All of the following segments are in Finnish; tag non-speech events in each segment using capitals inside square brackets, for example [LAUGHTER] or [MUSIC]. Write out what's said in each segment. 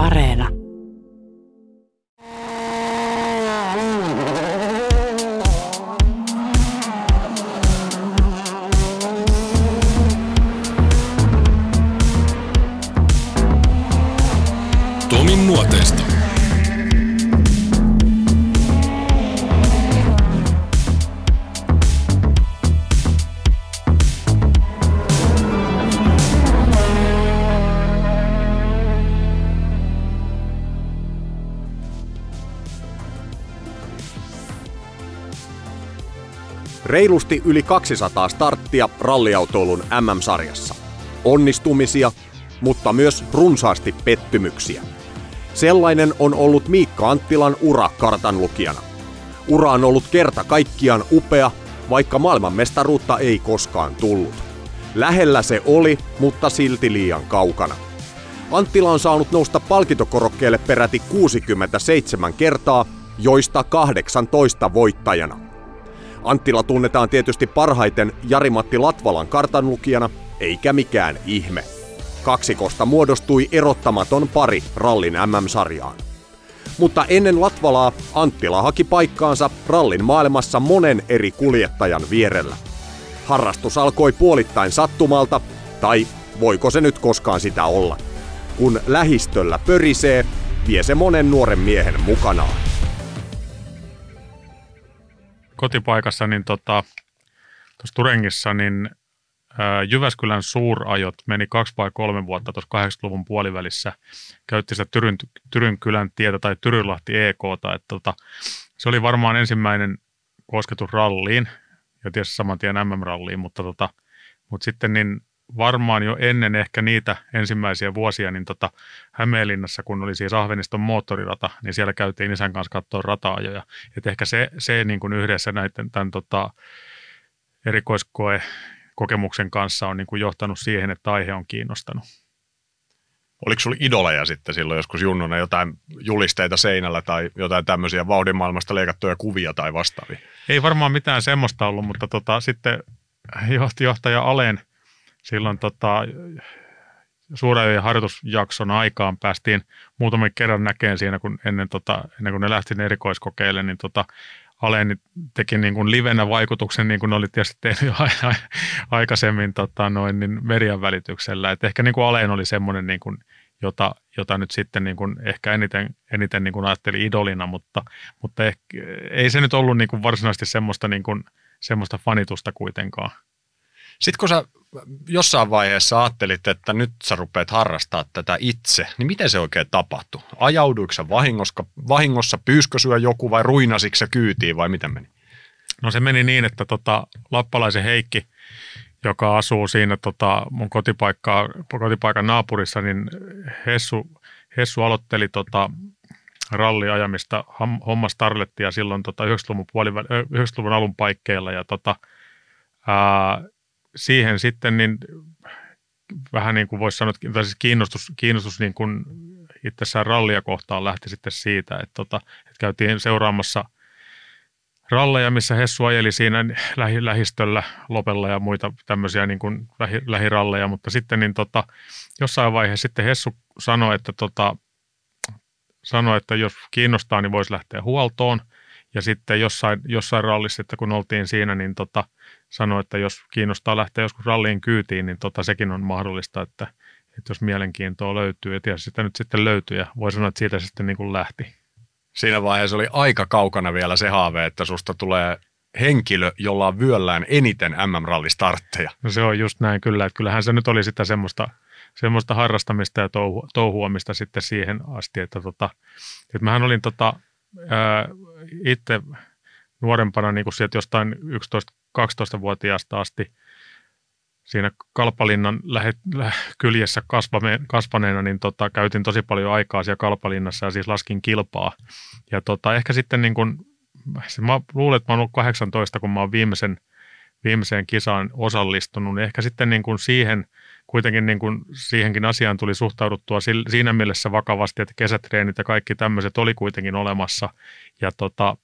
Areena. Reilusti yli 200 starttia ralliautoilun MM-sarjassa. Onnistumisia, mutta myös runsaasti pettymyksiä. Sellainen on ollut Miikka Anttilan ura kartanlukijana. Ura on ollut kerta kaikkiaan upea, vaikka maailmanmestaruutta ei koskaan tullut. Lähellä se oli, mutta silti liian kaukana. Anttila on saanut nousta palkintokorokkeelle peräti 67 kertaa, joista 18 voittajana. Anttila tunnetaan tietysti parhaiten Jari-Matti Latvalan kartanlukijana, eikä mikään ihme. Kaksikosta muodostui erottamaton pari rallin MM-sarjaan. Mutta ennen Latvalaa Anttila haki paikkaansa rallin maailmassa monen eri kuljettajan vierellä. Harrastus alkoi puolittain sattumalta, tai voiko se nyt koskaan sitä olla. Kun lähistöllä pörisee, vie se monen nuoren miehen mukanaan. Kotipaikassa, niin tota, Turengissa, niin Jyväskylän suurajot meni kaksi vai kolme vuotta tuossa 80-luvun puolivälissä. Käytti sitä Tyryn, Tyrynkylän tietä tai Tyrylahti EK. Että tota, se oli varmaan ensimmäinen kosketus ralliin ja tietysti saman tien MM-ralliin, mutta, tota, mutta sitten niin varmaan jo ennen ehkä niitä ensimmäisiä vuosia, niin tota Hämeenlinnassa, kun oli siis Ahveniston moottorirata, niin siellä käytiin isän kanssa katsoa rata-ajoja. Et ehkä se, se niin kuin yhdessä näiden tämän tota, erikoiskoe kokemuksen kanssa on niin kuin johtanut siihen, että aihe on kiinnostanut. Oliko sinulla idoleja sitten silloin joskus junnuna jotain julisteita seinällä tai jotain tämmöisiä vauhdinmaailmasta leikattuja kuvia tai vastaavia? Ei varmaan mitään semmoista ollut, mutta tota, sitten johtaja Alen – silloin tota, suuren harjoitusjakson aikaan päästiin muutaman kerran näkeen siinä, kun ennen, tota, ennen kuin ne lähti erikoiskokeille, niin tota, Aleni teki niin kuin livenä vaikutuksen, niin kuin oli tietysti tehnyt aikaisemmin tota, noin, niin median välityksellä. Et ehkä niin kuin Alen oli semmoinen, niin kuin, jota, jota nyt sitten niin kuin ehkä eniten, eniten niin kuin ajattelin idolina, mutta, mutta ehkä, ei se nyt ollut niin kuin varsinaisesti semmoista, niin kuin, semmoista fanitusta kuitenkaan. Sitten kun sä jossain vaiheessa ajattelit, että nyt sä rupeat harrastaa tätä itse, niin miten se oikein tapahtui? Ajauduiko sä vahingossa, vahingossa pyyskö syö joku vai ruinasiko sä kyytiin vai miten meni? No se meni niin, että tota, Lappalaisen Heikki, joka asuu siinä tota, mun kotipaikkaa, kotipaikan naapurissa, niin Hessu, Hessu aloitteli tota, ralliajamista, homma starlettia silloin tota, 90-luvun, puolivä, 90-luvun alun paikkeilla ja tota, ää, siihen sitten niin vähän niin kuin voisi sanoa, että siis kiinnostus, kiinnostus niin kuin itsessään rallia kohtaan lähti sitten siitä, että, tota, että käytiin seuraamassa ralleja, missä Hessu ajeli siinä lähi, lähistöllä, Lopella ja muita tämmöisiä niin kuin lähi, lähiralleja, mutta sitten niin tota, jossain vaiheessa sitten Hessu sanoi, että, tota, sanoi, että jos kiinnostaa, niin voisi lähteä huoltoon. Ja sitten jossain, jossain rallissa, että kun oltiin siinä, niin tota, sanoi, että jos kiinnostaa lähteä joskus ralliin kyytiin, niin tota, sekin on mahdollista, että, että jos mielenkiintoa löytyy, ja tietysti sitä nyt sitten löytyy, ja voi sanoa, että siitä sitten niin kuin lähti. Siinä vaiheessa oli aika kaukana vielä se haave, että susta tulee henkilö, jolla on vyöllään eniten MM-rallistartteja. No se on just näin kyllä, että kyllähän se nyt oli sitä semmoista, semmoista harrastamista ja touhu, touhuamista sitten siihen asti, että, tota, että mähän olin tota, ää, itse nuorempana niin kuin sieltä jostain 11-12-vuotiaasta asti siinä Kalpalinnan lähe, lä, kyljessä kasvame, kasvaneena, niin tota, käytin tosi paljon aikaa siellä Kalpalinnassa ja siis laskin kilpaa. Ja tota, ehkä sitten niin kun, mä luulen, että mä oon ollut 18, kun mä oon viimeisen, viimeiseen kisaan osallistunut, niin ehkä sitten niin kun siihen, kuitenkin niin kun siihenkin asiaan tuli suhtauduttua siinä mielessä vakavasti, että kesätreenit ja kaikki tämmöiset oli kuitenkin olemassa. Ja tota,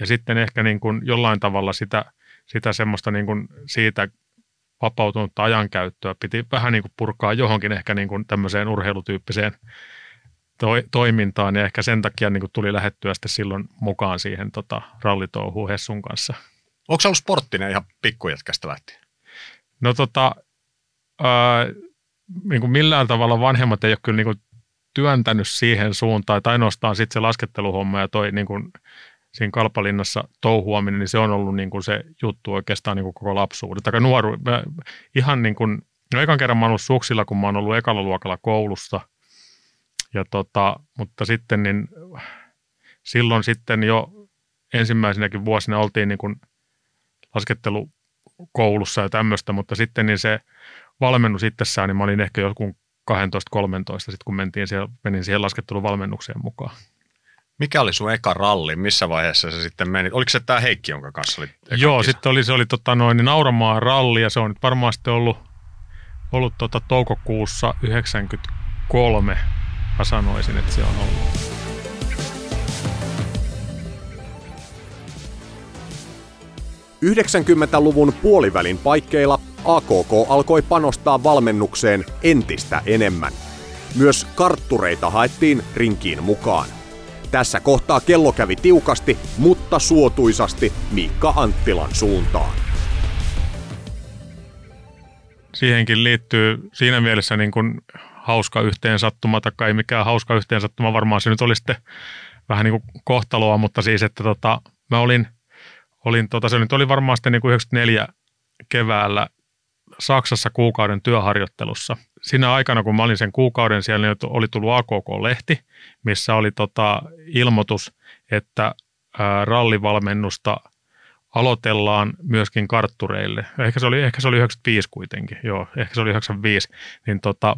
ja sitten ehkä niin kuin jollain tavalla sitä, sitä semmoista niin kuin siitä vapautunutta ajankäyttöä piti vähän niin kuin purkaa johonkin ehkä niin kuin tämmöiseen urheilutyyppiseen toi, toimintaan ja ehkä sen takia niin kuin tuli lähettyä sitten silloin mukaan siihen tota, rallitouhuun Hessun kanssa. Onko se ollut sporttinen ihan pikkujätkästä lähtien? No tota, ää, niin kuin millään tavalla vanhemmat ei ole kyllä niin kuin työntänyt siihen suuntaan, että ainoastaan sitten se lasketteluhomma ja toi niin kuin siinä Kalpalinnassa touhuaminen, niin se on ollut niin kuin se juttu oikeastaan niin kuin koko lapsuuden. Tai nuoru, mä, ihan niin kuin, no ekan kerran mä oon ollut suksilla, kun mä oon ollut ekalla luokalla koulussa. Ja tota, mutta sitten niin silloin sitten jo ensimmäisenäkin vuosina oltiin niin kuin laskettelukoulussa ja tämmöistä, mutta sitten niin se valmennus itsessään, niin mä olin ehkä joku 12-13 sitten kun mentiin siellä, menin siihen lasketteluvalmennukseen mukaan. Mikä oli sun eka ralli? Missä vaiheessa se sitten meni? Oliko se tämä Heikki, jonka kanssa oli Joo, kisa? sitten oli, se oli tota noin, niin Nauramaan ralli ja se on nyt varmaan sitten ollut, ollut tota toukokuussa 93, mä sanoisin, että se on ollut. 90-luvun puolivälin paikkeilla AKK alkoi panostaa valmennukseen entistä enemmän. Myös karttureita haettiin rinkiin mukaan. Tässä kohtaa kello kävi tiukasti, mutta suotuisasti Miikka Anttilan suuntaan. Siihenkin liittyy siinä mielessä niin kuin hauska yhteensattuma, tai ei mikään hauska yhteensattuma, varmaan se nyt oli sitten vähän niin kuin kohtaloa, mutta siis, että tota, mä olin, olin tota, se nyt oli varmaan sitten niin kuin 94 keväällä Saksassa kuukauden työharjoittelussa. Siinä aikana, kun mä olin sen kuukauden siellä, niin oli tullut AKK-lehti, missä oli tota ilmoitus, että ää, rallivalmennusta aloitellaan myöskin karttureille. Ehkä se oli, ehkä se oli 95 kuitenkin, joo, ehkä se oli 95. Niin tota,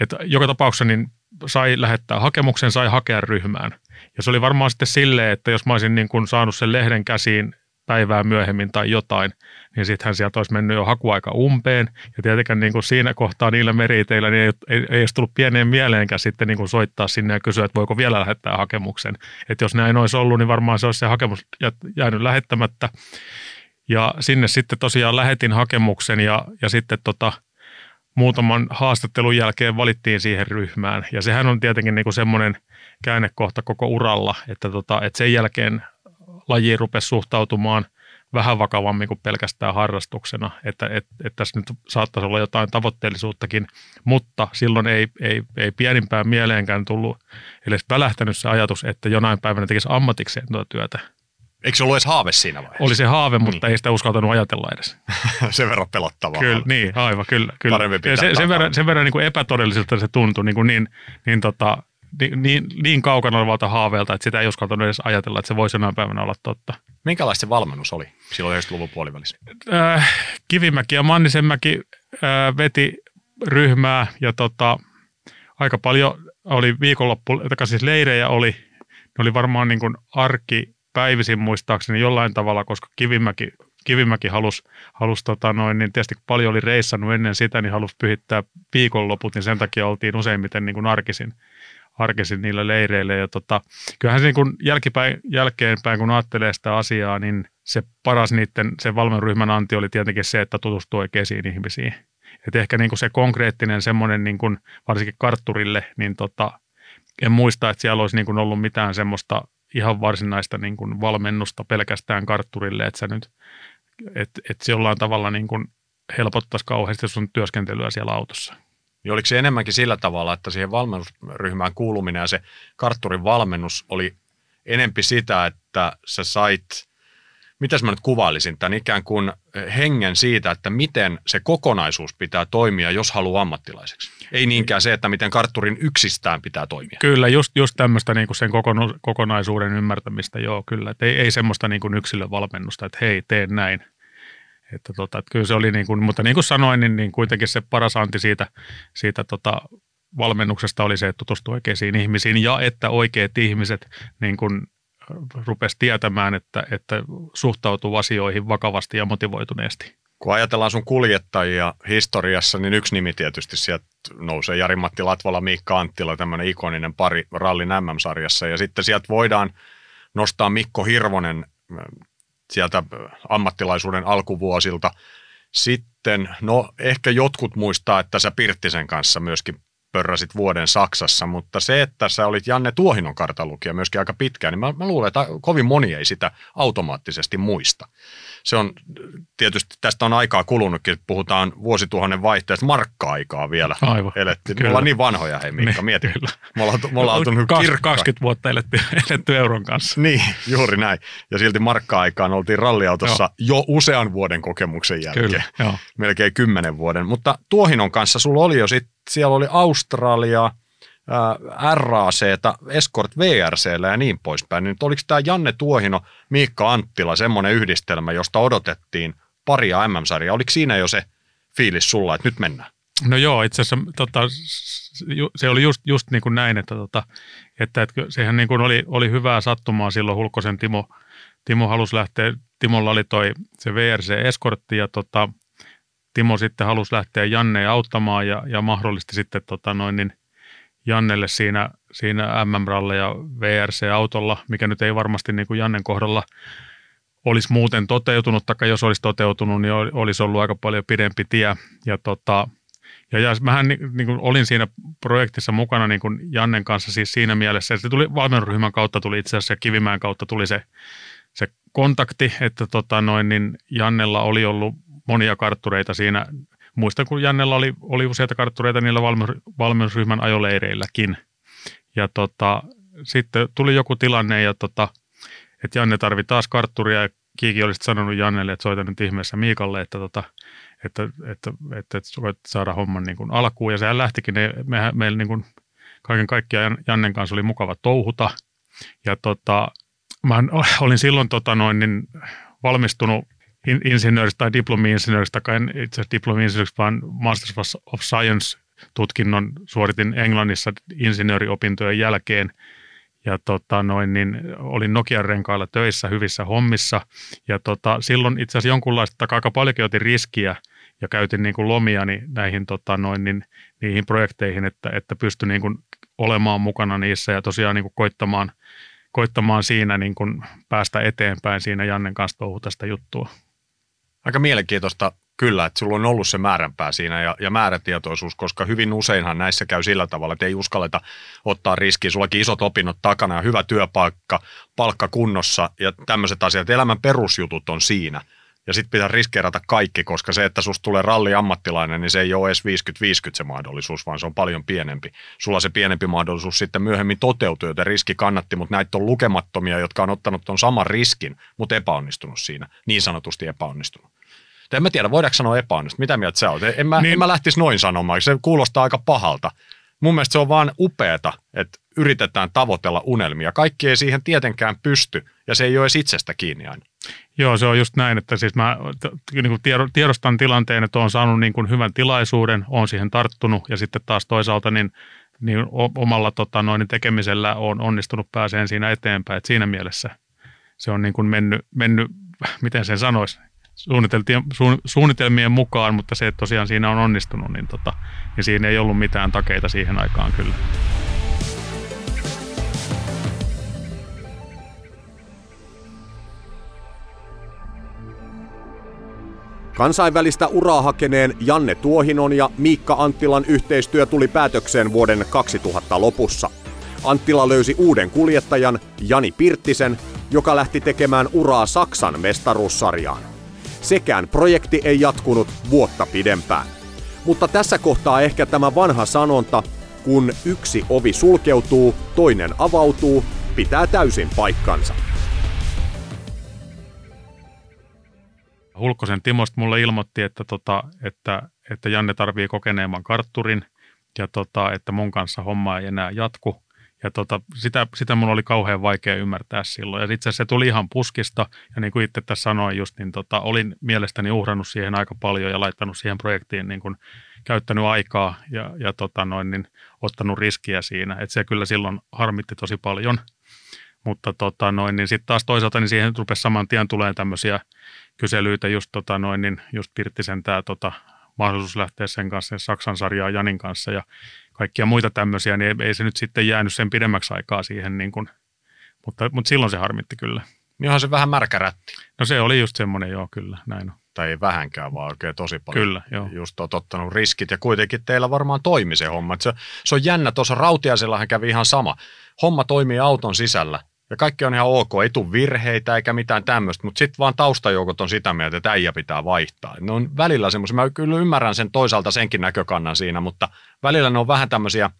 että joka tapauksessa niin sai lähettää hakemuksen, sai hakea ryhmään. Ja se oli varmaan sitten silleen, että jos mä olisin niin kuin saanut sen lehden käsiin päivää myöhemmin tai jotain, niin sittenhän sieltä olisi mennyt jo hakuaika umpeen. Ja tietenkään niin kuin siinä kohtaa niillä meriteillä niin ei, ei, ei olisi tullut pieneen mieleenkään sitten niin kuin soittaa sinne ja kysyä, että voiko vielä lähettää hakemuksen. Että jos näin olisi ollut, niin varmaan se olisi se hakemus jäänyt lähettämättä. Ja sinne sitten tosiaan lähetin hakemuksen ja, ja sitten tota, muutaman haastattelun jälkeen valittiin siihen ryhmään. Ja sehän on tietenkin niin kuin semmoinen käännekohta koko uralla, että, tota, että sen jälkeen laji rupesi suhtautumaan vähän vakavammin kuin pelkästään harrastuksena, että, että, että tässä nyt saattaisi olla jotain tavoitteellisuuttakin, mutta silloin ei, ei, ei pienimpään mieleenkään tullut edes välähtänyt se ajatus, että jonain päivänä tekisi ammatikseen tuota työtä. Eikö se ollut edes haave siinä vaiheessa? Oli se haave, mutta ei sitä uskaltanut ajatella edes. [LAUGHS] sen verran pelottavaa. Kyllä, niin, aivan, kyllä. kyllä. Parempi pitää Ja se, sen verran, sen verran niin kuin epätodelliselta se tuntui niin, kuin niin, niin, tota, niin, niin, niin kaukana olevalta haaveelta, että sitä ei uskaltanut edes ajatella, että se voisi jonain päivänä olla totta. Minkälaista se valmennus oli silloin 90-luvun puolivälissä? Äh, Kivimäki ja Mannisenmäki äh, veti ryhmää ja tota, aika paljon oli viikonloppu, tai siis leirejä oli, ne oli varmaan niin kuin arki päivisin muistaakseni jollain tavalla, koska Kivimäki, Kivimäki halusi, halusi tota noin, niin tietysti kun paljon oli reissannut ennen sitä, niin halusi pyhittää viikonloput, niin sen takia oltiin useimmiten niin kuin arkisin, arkisin niillä leireillä. Ja tota, kyllähän se niin kuin jälkipäin, jälkeenpäin, kun ajattelee sitä asiaa, niin se paras niiden, sen valmenryhmän anti oli tietenkin se, että tutustuu oikeisiin ihmisiin. Et ehkä niin kuin se konkreettinen semmoinen, niin kuin, varsinkin kartturille, niin tota, en muista, että siellä olisi niin kuin ollut mitään semmoista ihan varsinaista niin kuin valmennusta pelkästään kartturille, että, nyt, että, että se jollain tavalla niin kuin helpottaisi kauheasti sun työskentelyä siellä autossa. Niin oliko se enemmänkin sillä tavalla, että siihen valmennusryhmään kuuluminen ja se kartturin valmennus oli enempi sitä, että sä sait, mitäs mä nyt kuvailisin tämän ikään kuin hengen siitä, että miten se kokonaisuus pitää toimia, jos haluaa ammattilaiseksi. Ei niinkään se, että miten kartturin yksistään pitää toimia. Kyllä, just, just tämmöistä niin kuin sen kokonaisuuden ymmärtämistä, joo kyllä. Et ei, ei semmoista niin kuin yksilövalmennusta, että hei, teen näin. Että tota, että kyllä se oli, niin kuin, mutta niin kuin sanoin, niin, niin kuitenkin se paras anti siitä, siitä tota, valmennuksesta oli se, että tutustui oikeisiin ihmisiin ja että oikeat ihmiset niin kuin rupesi tietämään, että, että suhtautuu asioihin vakavasti ja motivoituneesti. Kun ajatellaan sun kuljettajia historiassa, niin yksi nimi tietysti sieltä nousee Jari-Matti Latvala, Miikka Anttila, tämmöinen ikoninen pari rallin MM-sarjassa. Ja sitten sieltä voidaan nostaa Mikko Hirvonen äh, sieltä ammattilaisuuden alkuvuosilta. Sitten, no ehkä jotkut muistaa, että sä Pirttisen kanssa myöskin pörräsit vuoden Saksassa, mutta se, että sä olit Janne Tuohinon kartalukija myöskin aika pitkään, niin mä, mä luulen, että kovin moni ei sitä automaattisesti muista. Se on tietysti, tästä on aikaa kulunutkin, puhutaan vuosituhannen vaihteesta, markka-aikaa vielä Aivan, elettiin. Me kyllä. ollaan niin vanhoja, hei Miikka, Niin, mieti. kyllä. Me ollaan, me ollaan oltu nyt Kas- kirkkaat. 20 vuotta eletty, eletty euron kanssa. Niin, juuri näin. Ja silti markka-aikaan oltiin ralliautossa jo usean vuoden kokemuksen jälkeen. Kyllä, joo. Melkein kymmenen vuoden. Mutta Tuohinon kanssa sulla oli jo sit, siellä oli Australia, RAC, Escort VRCllä ja niin poispäin. Nyt oliko tämä Janne Tuohino, Miikka Anttila semmoinen yhdistelmä, josta odotettiin paria MM-sarjaa? Oliko siinä jo se fiilis sulla, että nyt mennään? No joo, itse asiassa tota, se oli just, just niin kuin näin, että, tota, että, että sehän niin kuin oli, oli hyvää sattumaa silloin Hulkosen Timo, Timo halusi lähteä, Timolla oli toi se VRC-eskortti ja tota, Timo sitten halusi lähteä Jannea auttamaan ja, ja mahdollisti sitten tota noin, niin Jannelle siinä, siinä MM-ralle ja VRC-autolla, mikä nyt ei varmasti niin kuin Jannen kohdalla olisi muuten toteutunut, tai jos olisi toteutunut, niin ol- olisi ollut aika paljon pidempi tie. Ja, tota, ja, ja mähän niin, niin kuin olin siinä projektissa mukana niin kuin Jannen kanssa siis siinä mielessä, että se tuli valmennusryhmän kautta tuli itse asiassa ja Kivimäen kautta tuli se, se kontakti, että tota noin, niin Jannella oli ollut monia karttureita siinä. Muistan, kun Jannella oli, oli useita karttureita niillä valmennus- valmennusryhmän ajoleireilläkin. Ja tota, sitten tuli joku tilanne, ja tota, että Janne tarvii taas kartturia, ja Kiiki olisi sanonut Jannelle, että soita nyt ihmeessä Miikalle, että, tota, että, että, että, että, voit saada homman niin kuin alkuun. Ja sehän lähtikin, mehän, meillä niin kuin kaiken kaikkiaan Jannen kanssa oli mukava touhuta. Ja tota, mä olin silloin tota noin, niin valmistunut in- insinööristä tai diplomi-insinööristä, tai itse asiassa diplomi-insinööristä, vaan Masters of Science tutkinnon suoritin Englannissa insinööriopintojen jälkeen. Ja tota noin, niin olin Nokian renkailla töissä hyvissä hommissa. Ja tota, silloin itse asiassa jonkunlaista, aika paljonkin otin riskiä ja käytin niin kuin lomiani näihin tota noin, niin, niihin projekteihin, että, että pystyn niin kuin olemaan mukana niissä ja tosiaan niin kuin koittamaan, koittamaan siinä niin kuin päästä eteenpäin siinä Jannen kanssa touhuta sitä juttua. Aika mielenkiintoista kyllä, että sulla on ollut se määränpää siinä ja, ja määrätietoisuus, koska hyvin useinhan näissä käy sillä tavalla, että ei uskalleta ottaa riskiä. Sullakin isot opinnot takana ja hyvä työpaikka, palkka kunnossa ja tämmöiset asiat. Elämän perusjutut on siinä. Ja sitten pitää riskeerata kaikki, koska se, että susta tulee ralliammattilainen, niin se ei ole edes 50-50 se mahdollisuus, vaan se on paljon pienempi. Sulla se pienempi mahdollisuus sitten myöhemmin toteutuu, joten riski kannatti, mutta näitä on lukemattomia, jotka on ottanut ton saman riskin, mutta epäonnistunut siinä, niin sanotusti epäonnistunut. En mä tiedä, voidaanko sanoa epäonnistunut? Mitä mieltä sä oot? En mä, niin. Niin. en mä lähtisi noin sanomaan, se kuulostaa aika pahalta. Mun mielestä se on vaan upeeta, että yritetään tavoitella unelmia. Kaikki ei siihen tietenkään pysty, ja se ei ole edes itsestä kiinni aina. Joo, se on just näin, että siis mä niin kuin tiedo- tiedostan tilanteen, että olen saanut niin kuin hyvän tilaisuuden, olen siihen tarttunut ja sitten taas toisaalta niin, niin omalla tota, noin, tekemisellä on onnistunut pääseen siinä eteenpäin. Et siinä mielessä se on niin kuin mennyt, mennyt, miten sen sanoisi, suunnitelmien, suun- suunnitelmien mukaan, mutta se, että tosiaan siinä on onnistunut, niin, tota, niin siinä ei ollut mitään takeita siihen aikaan kyllä. Kansainvälistä uraa hakeneen Janne Tuohinon ja Miikka Anttilan yhteistyö tuli päätökseen vuoden 2000 lopussa. Anttila löysi uuden kuljettajan, Jani Pirttisen, joka lähti tekemään uraa Saksan mestaruussarjaan. Sekään projekti ei jatkunut vuotta pidempään. Mutta tässä kohtaa ehkä tämä vanha sanonta, kun yksi ovi sulkeutuu, toinen avautuu, pitää täysin paikkansa. Hulkkosen Timosta mulle ilmoitti, että, tota, että, että Janne tarvii kokeneemman kartturin ja tota, että mun kanssa homma ei enää jatku. Ja tota, sitä, sitä mun oli kauhean vaikea ymmärtää silloin. Ja itse asiassa se tuli ihan puskista. Ja niin kuin itse tässä sanoin just, niin tota, olin mielestäni uhrannut siihen aika paljon ja laittanut siihen projektiin niin kuin, käyttänyt aikaa ja, ja tota, noin, niin, ottanut riskiä siinä. Et se kyllä silloin harmitti tosi paljon. Mutta tota, noin, niin sitten taas toisaalta niin siihen rupesi saman tien tulee tämmöisiä kyselyitä just, tota, noin, niin just Pirttisen tämä tota, mahdollisuus lähteä sen kanssa Saksan sarjaa Janin kanssa ja kaikkia muita tämmöisiä, niin ei, ei se nyt sitten jäänyt sen pidemmäksi aikaa siihen, niin kuin, mutta, mutta silloin se harmitti kyllä. Onhan se vähän märkä rätti. No se oli just semmoinen, joo kyllä, näin on. että ei vähänkään, vaan oikein tosi paljon. Kyllä, joo. Just oot ottanut riskit ja kuitenkin teillä varmaan toimi se homma. Et Se, se on jännä, tuossa Rautiaisellahan kävi ihan sama. Homma toimii auton sisällä ja kaikki on ihan ok, ei tule virheitä eikä mitään tämmöistä, mutta sitten vaan taustajoukot on sitä mieltä, että äijä pitää vaihtaa. Ne on välillä semmoisia, mä kyllä ymmärrän sen toisaalta senkin näkökannan siinä, mutta välillä ne on vähän tämmöisiä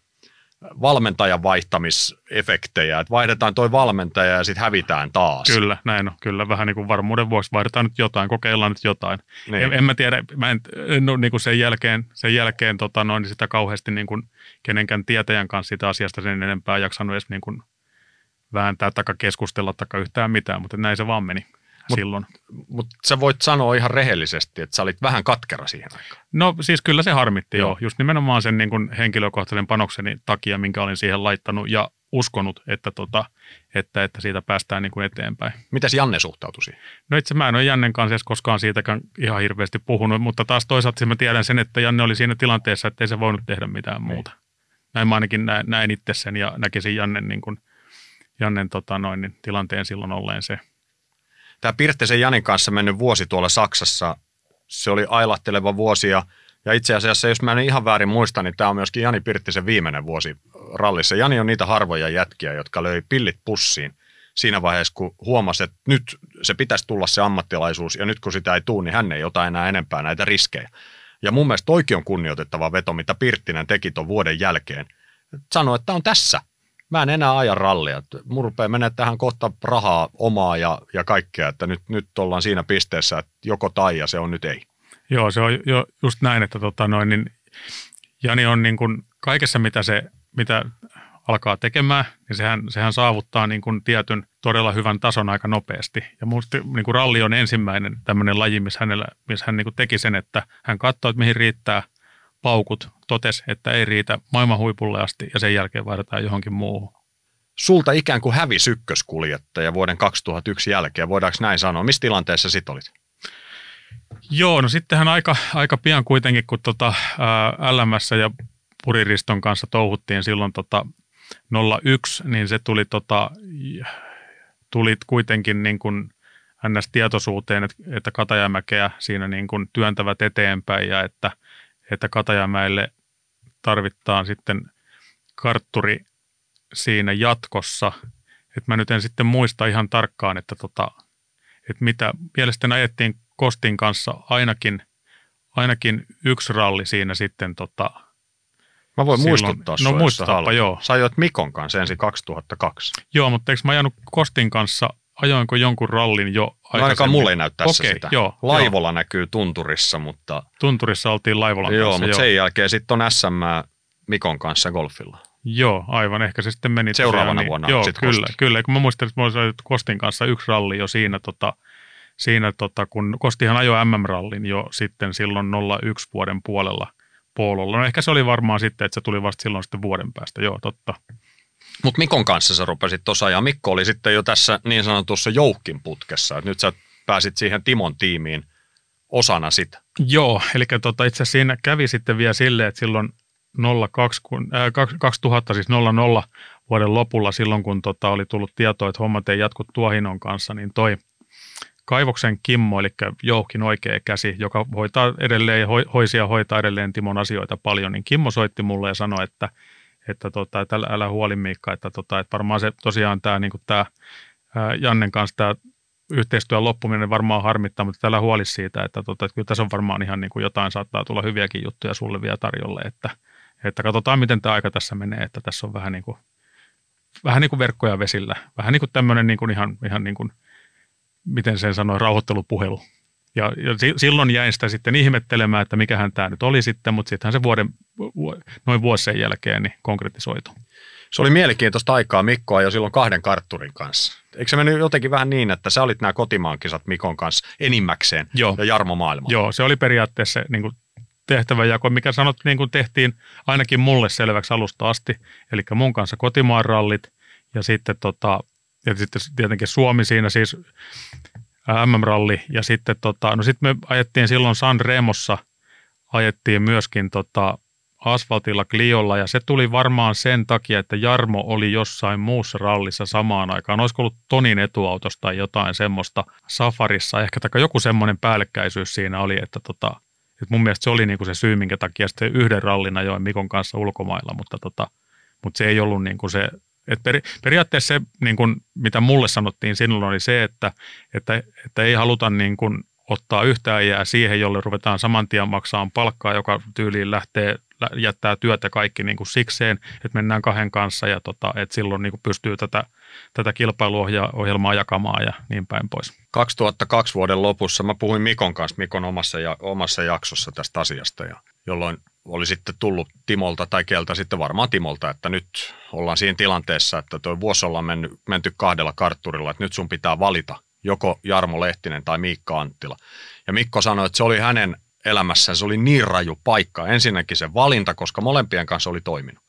valmentajan vaihtamisefektejä, että vaihdetaan toi valmentaja ja sitten hävitään taas. Kyllä, näin on. Kyllä, vähän niin kuin varmuuden vuoksi vaihdetaan nyt jotain, kokeillaan nyt jotain. Niin. En, en mä tiedä, mä en, ole niin kuin sen jälkeen, sen jälkeen tota noin, niin sitä kauheasti niin kuin kenenkään tietäjän kanssa sitä asiasta sen enempää jaksanut edes niin kuin vääntää tai keskustella tai yhtään mitään, mutta näin se vaan meni Mut- silloin. Mutta sä voit sanoa ihan rehellisesti, että sä olit vähän katkera siihen aikaan. No siis kyllä se harmitti joo, Joo. just nimenomaan sen niin kuin henkilökohtaisen panokseni takia, minkä olin siihen laittanut ja uskonut, että, tota, että, että siitä päästään niin kuin eteenpäin. Mitäs Janne suhtautui siihen? No itse mä en ole Jannen kanssa edes koskaan siitäkään ihan hirveästi puhunut, mutta taas toisaalta mä tiedän sen, että Janne oli siinä tilanteessa, että ei se voinut tehdä mitään muuta. Näin mä ainakin näin, näin itse sen ja näkisin Jannen, niin kuin, Jannen tota noin, niin tilanteen silloin olleen se. Tämä Pirttisen Janin kanssa mennyt vuosi tuolla Saksassa, se oli ailahteleva vuosi ja, ja itse asiassa, jos mä en ihan väärin muista, niin tämä on myöskin Jani Pirttisen viimeinen vuosi rallissa. Jani on niitä harvoja jätkiä, jotka löi pillit pussiin siinä vaiheessa, kun huomasi, että nyt se pitäisi tulla se ammattilaisuus ja nyt kun sitä ei tule, niin hän ei ota enää enempää näitä riskejä. Ja mun mielestä toikin on kunnioitettava veto, mitä Pirttinen teki tuon vuoden jälkeen. Sanoi, että on tässä. Mä en enää aja rallia. Mun rupeaa menee tähän kohta rahaa omaa ja, ja kaikkea, että nyt, nyt ollaan siinä pisteessä, että joko tai ja se on nyt ei. Joo, se on jo just näin, että tota noin, niin Jani on niin kuin kaikessa, mitä se mitä alkaa tekemään, niin sehän, sehän saavuttaa niin kuin tietyn todella hyvän tason aika nopeasti. Ja musta niin kuin ralli on ensimmäinen tämmöinen laji, missä, hänellä, missä hän niin kuin teki sen, että hän katsoi, että mihin riittää paukut, totesi, että ei riitä maailman huipulle asti ja sen jälkeen vaihdetaan johonkin muuhun. Sulta ikään kuin hävisi ykköskuljettaja vuoden 2001 jälkeen, voidaanko näin sanoa? Missä tilanteessa sit olit? Joo, no sittenhän aika, aika pian kuitenkin, kun tota, ää, LMS ja Puririston kanssa touhuttiin silloin tota 01, niin se tuli, tota, tuli kuitenkin niin kuin ns. tietoisuuteen, että, että Katajamäkeä siinä niin kuin työntävät eteenpäin ja että, että Katajamäelle tarvitaan sitten kartturi siinä jatkossa. Että mä nyt en sitten muista ihan tarkkaan, että, tota, että mitä mielestäni ajettiin Kostin kanssa ainakin, ainakin yksi ralli siinä sitten tota, Mä voin Silloin- muistuttaa no sua, haluat. joo. Sä ajoit Mikon kanssa ensin 2002. Joo, mutta eikö mä ajanut Kostin kanssa, ajoinko jonkun rallin jo No ainakaan aikaisemmin? mulle ei näy tässä Okei, sitä. joo, Laivolla näkyy tunturissa, mutta, Tunturissa oltiin Laivolan joo, kanssa, mutta sen jälkeen sitten on SM Mikon kanssa golfilla. Joo, aivan. Ehkä se sitten meni Seuraavana tosiaan vuonna Joo, sit kyllä, Kosti. kyllä. Kun mä muistan, että mä olisin Kostin kanssa yksi ralli jo siinä, tota, siinä tota, kun Kostihan ajoi MM-rallin jo sitten silloin 01 vuoden puolella Poololla. No ehkä se oli varmaan sitten, että se tuli vasta silloin sitten vuoden päästä. Joo, totta. Mutta Mikon kanssa sä rupesit tuossa ja Mikko oli sitten jo tässä niin sanotussa joukkin putkessa. Et nyt sä pääsit siihen Timon tiimiin osana sitä. Joo, eli tota, itse siinä kävi sitten vielä silleen, että silloin 02, kun, äh, 2000, siis 00 vuoden lopulla, silloin kun tota, oli tullut tietoa, että hommat ei jatku Tuohinon kanssa, niin toi Kaivoksen Kimmo, eli Jouhkin oikea käsi, joka hoitaa edelleen ja hoi- hoisi ja hoitaa edelleen Timon asioita paljon, niin Kimmo soitti mulle ja sanoi, että, että, tota, että älä, älä huoli Miikka, että, tota, että varmaan se tosiaan tämä niin tämä Jannen kanssa tämä yhteistyön loppuminen varmaan harmittaa, mutta tällä huoli siitä, että, tota, että kyllä tässä on varmaan ihan niin kuin jotain saattaa tulla hyviäkin juttuja sulle vielä tarjolle, että, että katsotaan miten tämä aika tässä menee, että tässä on vähän niin kuin, vähän niin kuin verkkoja vesillä, vähän niin kuin tämmöinen niin kuin ihan, ihan niin kuin, miten sen sanoi, rauhoittelupuhelu. Ja, ja si- silloin jäin sitä sitten ihmettelemään, että mikähän tämä nyt oli sitten, mutta sittenhän se vuoden, vu- noin vuosi sen jälkeen niin konkretisoitu. Se oli mielenkiintoista aikaa Mikkoa jo silloin kahden kartturin kanssa. Eikö se mennyt jotenkin vähän niin, että sä olit nämä kotimaankisat Mikon kanssa enimmäkseen Joo. ja Jarmo Maailma? Joo, se oli periaatteessa niin kuin tehtävänjako, mikä sanot, niin kuin tehtiin ainakin mulle selväksi alusta asti. Eli mun kanssa kotimaan rallit ja sitten, tota, ja sitten tietenkin Suomi siinä siis MM-ralli. Ja sitten tota, no sitten me ajettiin silloin San Remossa, ajettiin myöskin tota, asfaltilla Cliolla ja se tuli varmaan sen takia, että Jarmo oli jossain muussa rallissa samaan aikaan. Olisiko ollut Tonin etuautosta tai jotain semmoista safarissa, ehkä tai joku semmoinen päällekkäisyys siinä oli, että tota, et mun mielestä se oli niinku se syy, minkä takia sitten yhden rallin ajoin Mikon kanssa ulkomailla, mutta, tota, mutta se ei ollut niinku se, et peri, periaatteessa se, niin kuin, mitä mulle sanottiin silloin, oli se, että, että, että ei haluta niin kuin, ottaa yhtään jää siihen, jolle ruvetaan saman tien maksaa palkkaa, joka tyyliin lähtee jättää työtä kaikki niin kuin sikseen, että mennään kahden kanssa ja tota, että silloin niin kuin pystyy tätä, tätä kilpailuohjelmaa jakamaan ja niin päin pois. 2002 vuoden lopussa mä puhuin Mikon kanssa Mikon omassa, ja, omassa jaksossa tästä asiasta, ja jolloin oli sitten tullut Timolta tai keltä sitten varmaan Timolta, että nyt ollaan siinä tilanteessa, että tuo vuosi ollaan mennyt, menty kahdella kartturilla, että nyt sun pitää valita joko Jarmo Lehtinen tai Miikka Anttila. Ja Mikko sanoi, että se oli hänen elämässään, se oli niin raju paikka. Ensinnäkin se valinta, koska molempien kanssa oli toiminut.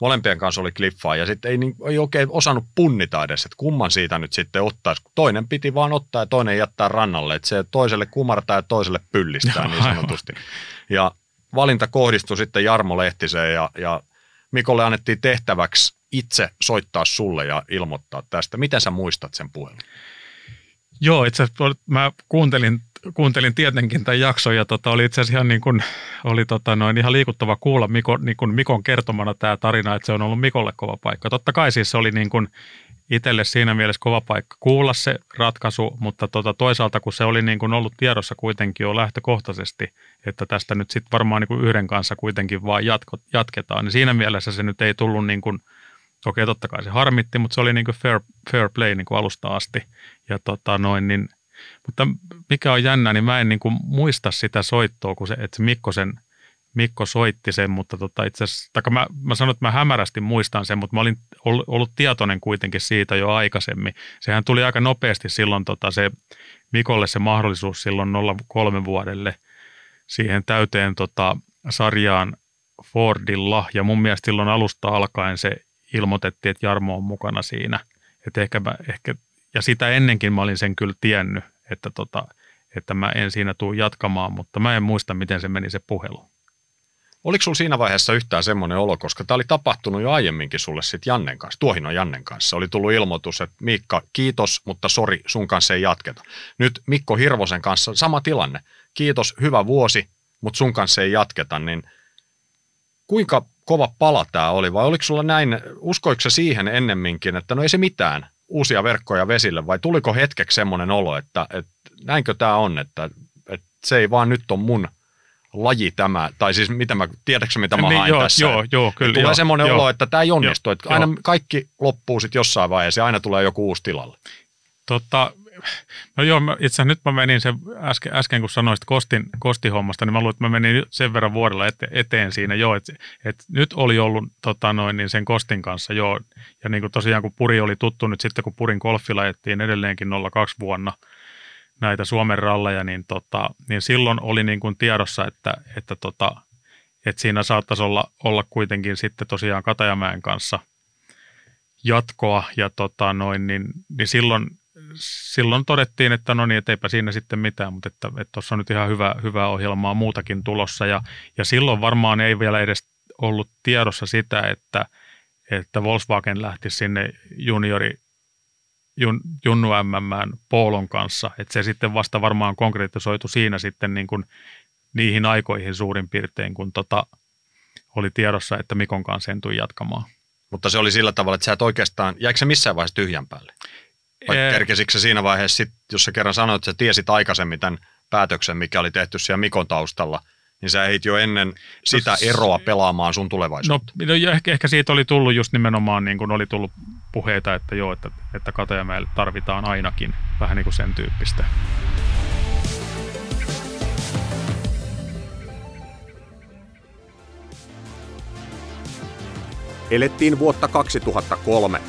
Molempien kanssa oli kliffaa ja sitten ei, niin, ei oikein osannut punnita edes, että kumman siitä nyt sitten ottaisi. Toinen piti vaan ottaa ja toinen jättää rannalle, että se toiselle kumartaa ja toiselle pyllistää niin sanotusti. Ja valinta kohdistui sitten Jarmo Lehtiseen ja, ja Mikolle annettiin tehtäväksi itse soittaa sulle ja ilmoittaa tästä. Miten sä muistat sen puhelun? Joo, itse asiassa mä kuuntelin, kuuntelin tietenkin tämän jakson ja tota, oli itse asiassa ihan, niin kuin, oli tota, noin, ihan liikuttava kuulla Miko, niin kuin Mikon kertomana tämä tarina, että se on ollut Mikolle kova paikka. Totta kai siis se oli niin kuin itselle siinä mielessä kova paikka kuulla se ratkaisu, mutta tota, toisaalta kun se oli niin kuin ollut tiedossa kuitenkin jo lähtökohtaisesti, että tästä nyt sitten varmaan niin kuin yhden kanssa kuitenkin vaan jatko, jatketaan, niin siinä mielessä se nyt ei tullut niin kuin – Okei, totta kai se harmitti, mutta se oli niin kuin fair, fair play niin kuin alusta asti. Ja tota noin, niin, mutta mikä on jännä, niin mä en niin kuin muista sitä soittoa, kun se, että se Mikko, soitti sen, mutta tota itse asiassa, mä, mä sanon, että mä hämärästi muistan sen, mutta mä olin ollut, tietoinen kuitenkin siitä jo aikaisemmin. Sehän tuli aika nopeasti silloin tota se Mikolle se mahdollisuus silloin 03 vuodelle siihen täyteen tota, sarjaan Fordilla, ja mun mielestä silloin alusta alkaen se ilmoitettiin, että Jarmo on mukana siinä. Että ehkä mä, ehkä, ja sitä ennenkin mä olin sen kyllä tiennyt, että, tota, että mä en siinä tule jatkamaan, mutta mä en muista, miten se meni se puhelu. Oliko sulla siinä vaiheessa yhtään semmoinen olo, koska tämä oli tapahtunut jo aiemminkin sulle sitten Jannen kanssa, Tuohino Jannen kanssa. Oli tullut ilmoitus, että Miikka, kiitos, mutta sori, sun kanssa ei jatketa. Nyt Mikko Hirvosen kanssa sama tilanne. Kiitos, hyvä vuosi, mutta sun kanssa ei jatketa, niin kuinka kova pala tämä oli, vai oliko sulla näin, uskoiko se siihen ennemminkin, että no ei se mitään, uusia verkkoja vesille, vai tuliko hetkeksi semmoinen olo, että, että näinkö tämä on, että, että se ei vaan nyt on mun laji tämä, tai siis mitä mä, tiedätkö mitä mä niin, haen joo, tässä? Joo, joo, kyllä. Tulee joo, semmoinen joo, olo, että tämä ei onnistu, joo, että aina kaikki loppuu sitten jossain vaiheessa ja aina tulee joku uusi tilalle. Totta, no joo, itse nyt mä menin sen äsken, äsken kun sanoisit Kostin, Kostihommasta, niin mä luulen, että mä menin sen verran vuodella ete, eteen siinä joo, että et nyt oli ollut tota noin, niin sen Kostin kanssa joo, ja niin kuin tosiaan kun Puri oli tuttu nyt sitten, kun Purin golfilla ajettiin edelleenkin 02 vuonna näitä Suomen ralleja, niin, tota, niin silloin oli niin kuin tiedossa, että, että, tota, että siinä saattaisi olla, olla kuitenkin sitten tosiaan Katajamäen kanssa jatkoa, ja tota noin, niin, niin silloin silloin todettiin, että no niin, eipä siinä sitten mitään, mutta että tuossa on nyt ihan hyvä, hyvä ohjelmaa muutakin tulossa. Ja, ja silloin varmaan ei vielä edes ollut tiedossa sitä, että, että Volkswagen lähti sinne juniori jun, Junnu MM Poolon kanssa, että se sitten vasta varmaan konkretisoitu siinä sitten niin kuin niihin aikoihin suurin piirtein, kun tota, oli tiedossa, että Mikon kanssa en tule jatkamaan. Mutta se oli sillä tavalla, että sä et oikeastaan, jäikö se missään vaiheessa tyhjän päälle? Vai ee... kerkesikö se siinä vaiheessa, sit, jos sä kerran sanoit, että sä tiesit aikaisemmin tämän päätöksen, mikä oli tehty siellä Mikon taustalla, niin sä heit jo ennen sitä no, eroa pelaamaan sun tulevaisuutta. No, no ehkä, ehkä siitä oli tullut just nimenomaan, niin kuin oli tullut puheita, että joo, että, että Katajamäelle tarvitaan ainakin vähän niin kuin sen tyyppistä. Elettiin vuotta 2003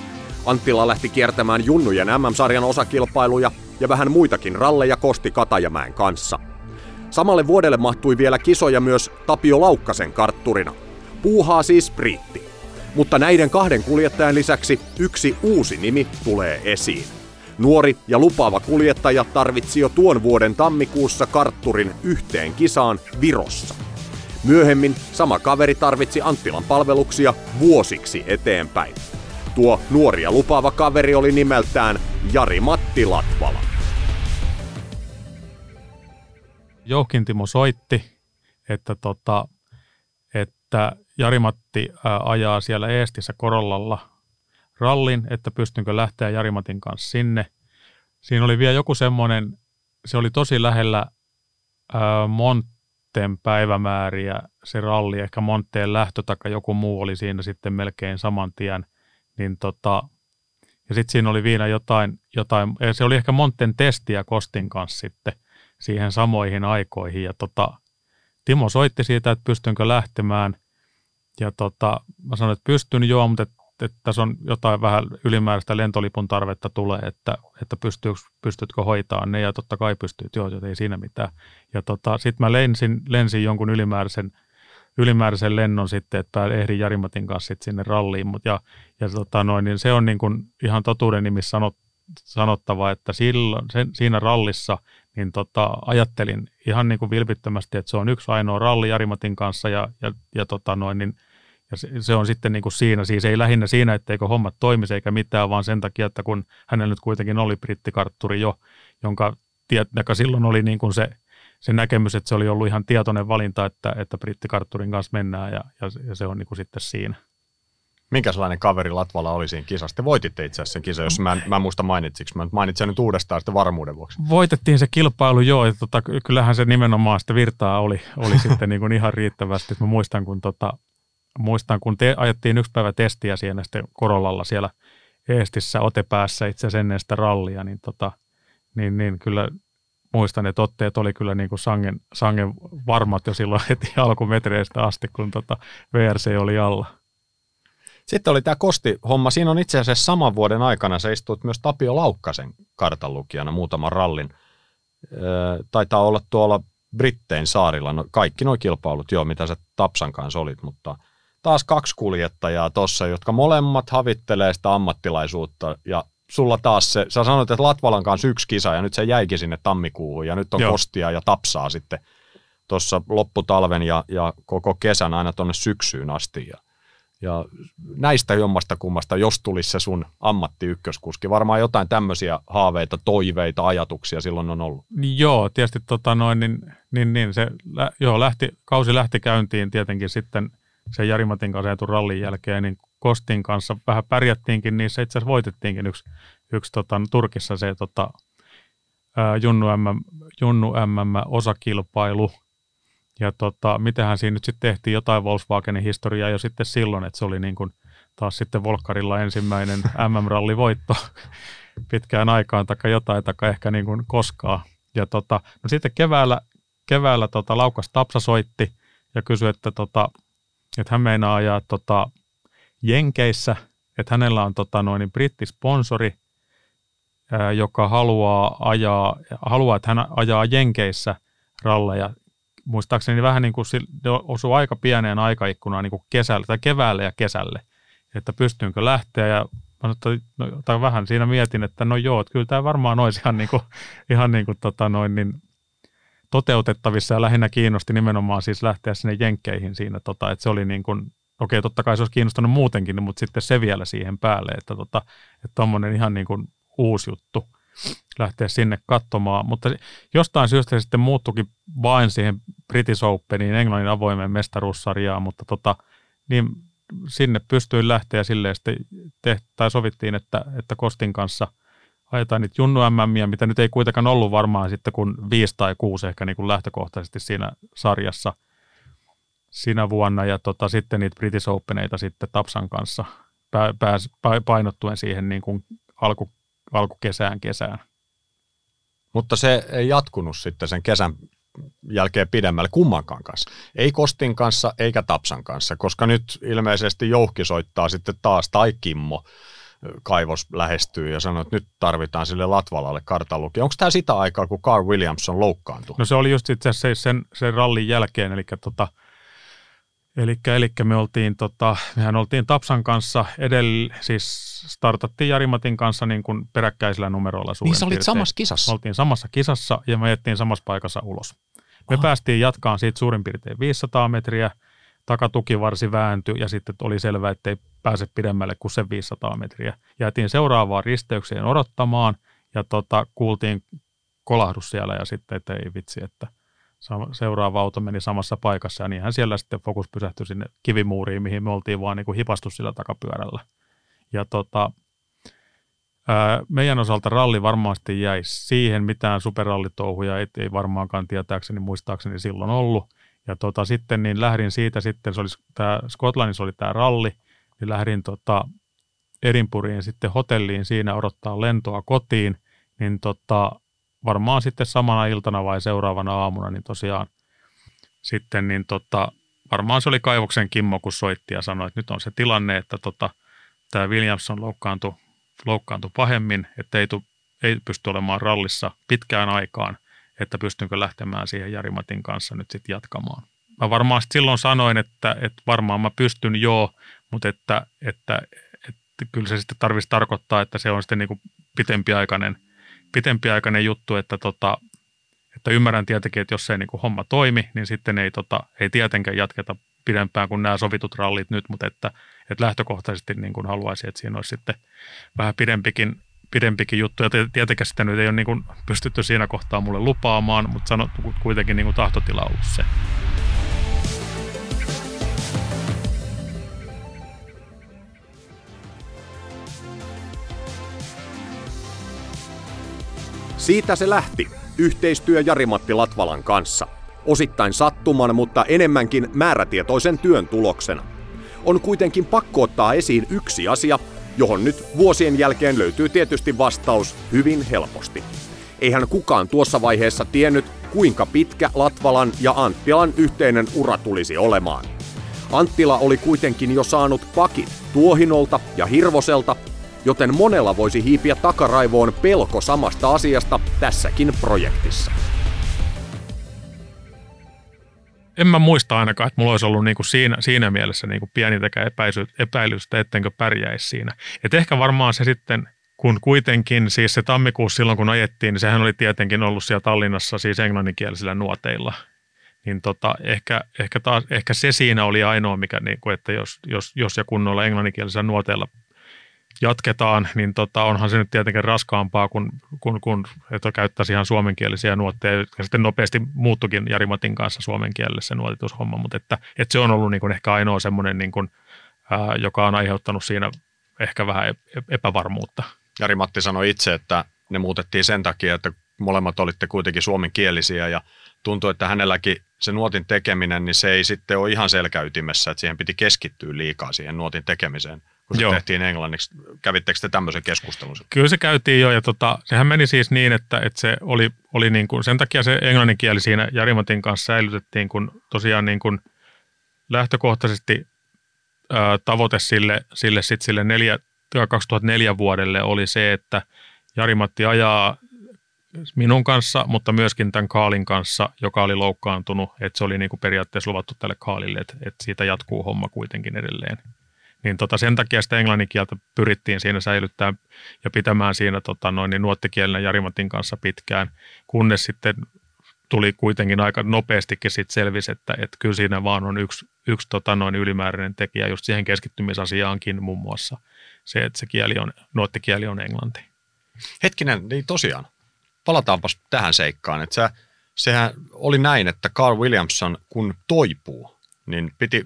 Anttila lähti kiertämään junnujen MM-sarjan osakilpailuja ja vähän muitakin ralleja Kosti Katajamäen kanssa. Samalle vuodelle mahtui vielä kisoja myös Tapio Laukkasen kartturina. Puuhaa siis britti. Mutta näiden kahden kuljettajan lisäksi yksi uusi nimi tulee esiin. Nuori ja lupaava kuljettaja tarvitsi jo tuon vuoden tammikuussa kartturin yhteen kisaan Virossa. Myöhemmin sama kaveri tarvitsi Anttilan palveluksia vuosiksi eteenpäin. Tuo nuori ja lupaava kaveri oli nimeltään Jari-Matti Latvala. Jouhkin Timo soitti, että, tota, että Jari-Matti ajaa siellä Eestissä Korollalla rallin, että pystynkö lähteä Jarimatin kanssa sinne. Siinä oli vielä joku semmoinen, se oli tosi lähellä ää, Monten päivämääriä se ralli, ehkä Monteen lähtö tai joku muu oli siinä sitten melkein saman tien. Niin tota, ja sitten siinä oli vielä jotain, jotain, se oli ehkä Monten testiä Kostin kanssa sitten siihen samoihin aikoihin. Ja tota, Timo soitti siitä, että pystynkö lähtemään. Ja tota, mä sanoin, että pystyn joo, mutta että tässä on jotain vähän ylimääräistä lentolipun tarvetta tulee, että, että pystytkö, pystytkö hoitaa ne, ja totta kai pystyt, joo, ei siinä mitään. Ja tota, sitten mä lensin, lensin jonkun ylimääräisen, ylimääräisen lennon sitten, että ehdin Jarimatin kanssa sinne ralliin, Mut ja, ja tota noin, niin se on niin kuin ihan totuuden nimissä sanot, sanottava, että silloin, sen, siinä rallissa niin tota, ajattelin ihan niin kuin vilpittömästi, että se on yksi ainoa ralli Jarimatin kanssa ja, ja, ja tota noin, niin – ja se, se on sitten niin kuin siinä, siis ei lähinnä siinä, etteikö hommat toimisi eikä mitään, vaan sen takia, että kun hänellä nyt kuitenkin oli brittikartturi jo, jonka joka silloin oli niin kuin se, se näkemys, että se oli ollut ihan tietoinen valinta, että, että brittikartturin kanssa mennään ja, ja, ja se on niin kuin sitten siinä. Minkälainen kaveri Latvala oli siinä kisassa? Te voititte itse asiassa sen kisan, jos mä, mä muista mainitsiksi. Mä mainitsen nyt uudestaan sitten varmuuden vuoksi. Voitettiin se kilpailu joo, ja tota, kyllähän se nimenomaan sitä virtaa oli, oli [LAUGHS] sitten niin kuin ihan riittävästi. Mä muistan, kun tota, muistan, kun te, ajettiin yksi päivä testiä siellä sitten Korollalla siellä Eestissä otepäässä itse asiassa ennen sitä rallia, niin, tota, niin, niin kyllä muistan, että otteet oli kyllä niin kuin sangen, sangen varmat jo silloin heti alkumetreistä asti, kun tota VRC oli alla. Sitten oli tämä Kosti-homma. Siinä on itse asiassa saman vuoden aikana sä istuit myös Tapio Laukkasen kartanlukijana muutaman rallin. taitaa olla tuolla Brittein saarilla, no, kaikki nuo kilpailut, joo, mitä sä Tapsan kanssa olit, mutta – taas kaksi kuljettajaa tossa, jotka molemmat havittelee sitä ammattilaisuutta ja sulla taas se, sä sanoit, että Latvalan kanssa yksi kisa ja nyt se jäikin sinne tammikuuhun ja nyt on Joo. kostia ja tapsaa sitten tuossa lopputalven ja, ja koko kesän aina tuonne syksyyn asti ja, ja näistä jommasta kummasta, jos tulisi se sun ammatti ykköskuski, varmaan jotain tämmöisiä haaveita, toiveita, ajatuksia silloin on ollut. Joo, tietysti tota noin, niin, niin, niin se, joo, lähti, kausi lähti käyntiin tietenkin sitten – sen Jarimatin kanssa ajetun rallin jälkeen, niin Kostin kanssa vähän pärjättiinkin, niin se itse asiassa voitettiinkin yksi, yksi tota, Turkissa se tota, Junnu, MM, Junnu MM osakilpailu. Ja tota, mitenhän siinä nyt sitten tehtiin jotain Volkswagenin historiaa jo sitten silloin, että se oli niin kuin taas sitten Volkkarilla ensimmäinen [LAUGHS] MM-ralli voitto pitkään aikaan, tai jotain, tai ehkä niin kuin koskaan. Ja tota, no sitten keväällä, keväällä tota, Laukas Tapsa soitti ja kysyi, että tota, että hän meinaa ajaa tota, Jenkeissä, että hänellä on tota, noin brittisponsori, ää, joka haluaa ajaa, haluaa, että hän ajaa Jenkeissä ralleja. Muistaakseni vähän niin kuin osuu aika pieneen aikaikkunaan niin kuin kesällä, tai keväälle ja kesälle, että pystynkö lähteä. Ja mä sanoin, no, tai vähän siinä mietin, että no joo, että kyllä tämä varmaan olisi ihan niin kuin, [LAUGHS] ihan niin kuin tota noin, niin toteutettavissa. Ja lähinnä kiinnosti nimenomaan siis lähteä sinne jenkkeihin siinä, tota, että se oli niin kuin, okei totta kai se olisi kiinnostanut muutenkin, mutta sitten se vielä siihen päälle, että tota, että tommonen ihan niin kuin uusi juttu lähteä sinne katsomaan, mutta jostain syystä se sitten muuttukin vain siihen British Openiin, Englannin avoimen mestaruussarjaan, mutta tota, niin sinne pystyin lähteä silleen sitten, te, tai sovittiin, että, että Kostin kanssa – ajetaan niitä junnu MMiä, mitä nyt ei kuitenkaan ollut varmaan sitten kuin viisi tai kuusi ehkä niin kuin lähtökohtaisesti siinä sarjassa siinä vuonna. Ja tota, sitten niitä British Openeita sitten Tapsan kanssa pääs, painottuen siihen niin kuin alku, alkukesään kesään. Mutta se ei jatkunut sitten sen kesän jälkeen pidemmälle kummankaan kanssa. Ei Kostin kanssa eikä Tapsan kanssa, koska nyt ilmeisesti Jouhki soittaa sitten taas tai Kimmo kaivos lähestyy ja sanoo, että nyt tarvitaan sille Latvalalle kartaluki. Onko tämä sitä aikaa, kun Carl Williamson loukkaantui? No se oli just itse asiassa sen, sen rallin jälkeen, eli tota, Eli, me oltiin, tota, mehän oltiin Tapsan kanssa edellä, siis startattiin Jarimatin kanssa niin kuin peräkkäisillä numeroilla suurin Niin sä olit piirtein. samassa kisassa? Me oltiin samassa kisassa ja me ajettiin samassa paikassa ulos. Me Aha. päästiin jatkaan siitä suurin piirtein 500 metriä, takatukivarsi vääntyi ja sitten oli selvää, että ei pääse pidemmälle kuin se 500 metriä. Jäätiin seuraavaan risteykseen odottamaan ja tota, kuultiin kolahdus siellä ja sitten, että ei vitsi, että seuraava auto meni samassa paikassa ja niinhän siellä sitten fokus pysähtyi sinne kivimuuriin, mihin me oltiin vaan niin kuin hipastu sillä takapyörällä. Ja tota, meidän osalta ralli varmasti jäi siihen, mitään superrallitouhuja ei, ei varmaankaan tietääkseni, muistaakseni silloin ollut. Ja tota, sitten niin lähdin siitä sitten, se oli tää, Skotlannissa oli tämä ralli, niin lähdin tota, Edinburghiin sitten hotelliin siinä odottaa lentoa kotiin, niin tota, varmaan sitten samana iltana vai seuraavana aamuna, niin tosiaan sitten niin tota, varmaan se oli kaivoksen Kimmo, kun soitti ja sanoi, että nyt on se tilanne, että tota, tämä Williamson loukkaantui, loukkaantui pahemmin, että ei, tu, ei pysty olemaan rallissa pitkään aikaan, että pystynkö lähtemään siihen Jarimatin kanssa nyt sitten jatkamaan. Mä varmaan silloin sanoin, että, että varmaan mä pystyn joo, mutta että, että, että kyllä se sitten tarvitsisi tarkoittaa, että se on sitten niin kuin pitempiaikainen, pitempiaikainen juttu, että, tota, että ymmärrän tietenkin, että jos ei niin kuin homma toimi, niin sitten ei, tota, ei tietenkään jatketa pidempään kuin nämä sovitut rallit nyt, mutta että, että lähtökohtaisesti niin kuin haluaisin, että siinä olisi sitten vähän pidempikin, pidempikin juttu. Ja tietenkään sitä nyt ei ole niin kuin pystytty siinä kohtaa mulle lupaamaan, mutta sanottu kuitenkin niin kuin tahtotila ollut se. Siitä se lähti, yhteistyö Jari-Matti Latvalan kanssa. Osittain sattuman, mutta enemmänkin määrätietoisen työn tuloksena. On kuitenkin pakko ottaa esiin yksi asia, johon nyt vuosien jälkeen löytyy tietysti vastaus hyvin helposti. Eihän kukaan tuossa vaiheessa tiennyt, kuinka pitkä Latvalan ja Anttilan yhteinen ura tulisi olemaan. Anttila oli kuitenkin jo saanut pakit Tuohinolta ja Hirvoselta joten monella voisi hiipiä takaraivoon pelko samasta asiasta tässäkin projektissa. En mä muista ainakaan, että mulla olisi ollut niinku siinä, siinä mielessä niinku pienintäkään epäilystä, ettenkö pärjäisi siinä. Et ehkä varmaan se sitten, kun kuitenkin siis se tammikuussa silloin kun ajettiin, niin sehän oli tietenkin ollut siellä Tallinnassa siis englanninkielisillä nuoteilla. Niin tota, ehkä, ehkä, taas, ehkä se siinä oli ainoa, mikä, niinku, että jos, jos, jos ja kunnolla englanninkielisillä nuoteilla jatketaan, niin tota, onhan se nyt tietenkin raskaampaa kuin, kun, kun että käyttäisi ihan suomenkielisiä nuotteja, jotka sitten nopeasti muuttukin Jarimatin kanssa suomen kielelle se nuotitushomma, mutta että, että se on ollut niin kuin ehkä ainoa semmoinen, niin kuin, ää, joka on aiheuttanut siinä ehkä vähän epävarmuutta. Jari-Matti sanoi itse, että ne muutettiin sen takia, että molemmat olitte kuitenkin suomenkielisiä ja tuntuu, että hänelläkin se nuotin tekeminen, niin se ei sitten ole ihan selkäytimessä, että siihen piti keskittyä liikaa siihen nuotin tekemiseen kun se Joo. tehtiin englanniksi. Kävittekö te tämmöisen keskustelun? Kyllä se käytiin jo, ja tota, sehän meni siis niin, että, että se oli, oli niin kuin, sen takia se englannin kieli siinä Jarimatin kanssa säilytettiin, kun tosiaan niin kuin lähtökohtaisesti ää, tavoite sille, sille, sit sille neljä, 2004 vuodelle oli se, että Jarimatti ajaa minun kanssa, mutta myöskin tämän Kaalin kanssa, joka oli loukkaantunut, että se oli niin kuin periaatteessa luvattu tälle Kaalille, että, että siitä jatkuu homma kuitenkin edelleen. Niin tota, sen takia sitä englannin kieltä pyrittiin siinä säilyttää ja pitämään siinä tota, noin, niin nuottikielinen Jarimatin kanssa pitkään, kunnes sitten tuli kuitenkin aika nopeastikin sit selvisi, että, että kyllä siinä vaan on yksi, yksi tota, noin ylimääräinen tekijä just siihen keskittymisasiaankin muun muassa se, että se kieli on, nuottikieli on englanti. Hetkinen, niin tosiaan, palataanpas tähän seikkaan, että se, sehän oli näin, että Carl Williamson kun toipuu, niin piti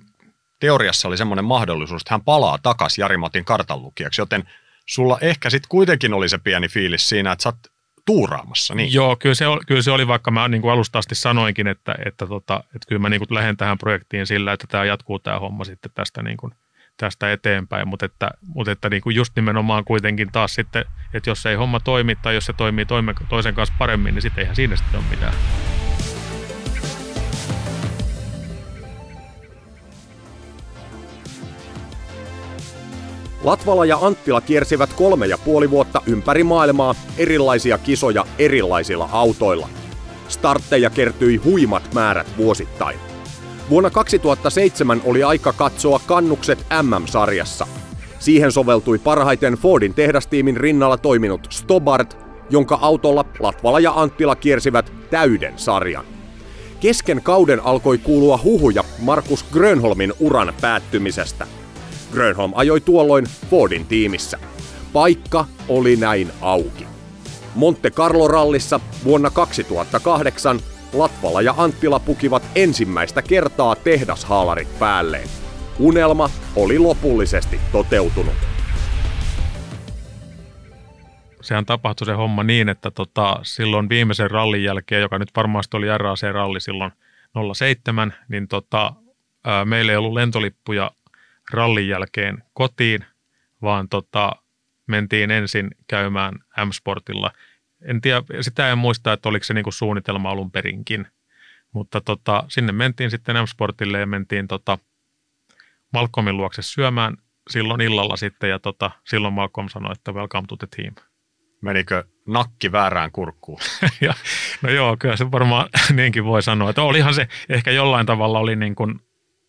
teoriassa oli semmoinen mahdollisuus, että hän palaa takaisin Jarimatin kartanlukijaksi, joten sulla ehkä sitten kuitenkin oli se pieni fiilis siinä, että sä oot tuuraamassa. Niin. Joo, kyllä se, oli, kyllä se oli, vaikka mä niin kuin alusta asti sanoinkin, että, että, tota, että kyllä mä niin kuin lähden tähän projektiin sillä, että tämä jatkuu tämä homma sitten tästä, niin kuin, tästä eteenpäin, mutta että, mutta että niin kuin just nimenomaan kuitenkin taas sitten, että jos ei homma toimi tai jos se toimii toisen kanssa paremmin, niin sitten eihän siinä sitten ole mitään. Latvala ja Anttila kiersivät kolme ja puoli vuotta ympäri maailmaa erilaisia kisoja erilaisilla autoilla. Startteja kertyi huimat määrät vuosittain. Vuonna 2007 oli aika katsoa kannukset MM-sarjassa. Siihen soveltui parhaiten Fordin tehdastiimin rinnalla toiminut Stobart, jonka autolla Latvala ja Anttila kiersivät täyden sarjan. Kesken kauden alkoi kuulua huhuja Markus Grönholmin uran päättymisestä. Grönholm ajoi tuolloin Fordin tiimissä. Paikka oli näin auki. Monte Carlo-rallissa vuonna 2008 Latvala ja Anttila pukivat ensimmäistä kertaa tehdashaalarit päälleen. Unelma oli lopullisesti toteutunut. Sehän tapahtui se homma niin, että tota, silloin viimeisen rallin jälkeen, joka nyt varmasti oli RAC-ralli silloin 07, niin tota, ää, meillä ei ollut lentolippuja rallin jälkeen kotiin, vaan tota, mentiin ensin käymään M-Sportilla. En tiedä, sitä en muista, että oliko se niinku suunnitelma alun perinkin, mutta tota, sinne mentiin sitten M-Sportille ja mentiin tota, Malcolmin luokse syömään silloin illalla sitten ja tota, silloin Malcolm sanoi, että welcome to the team. Menikö nakki väärään kurkkuun? [LAUGHS] ja, no joo, kyllä se varmaan [LAUGHS] niinkin voi sanoa, että olihan se ehkä jollain tavalla oli niin kuin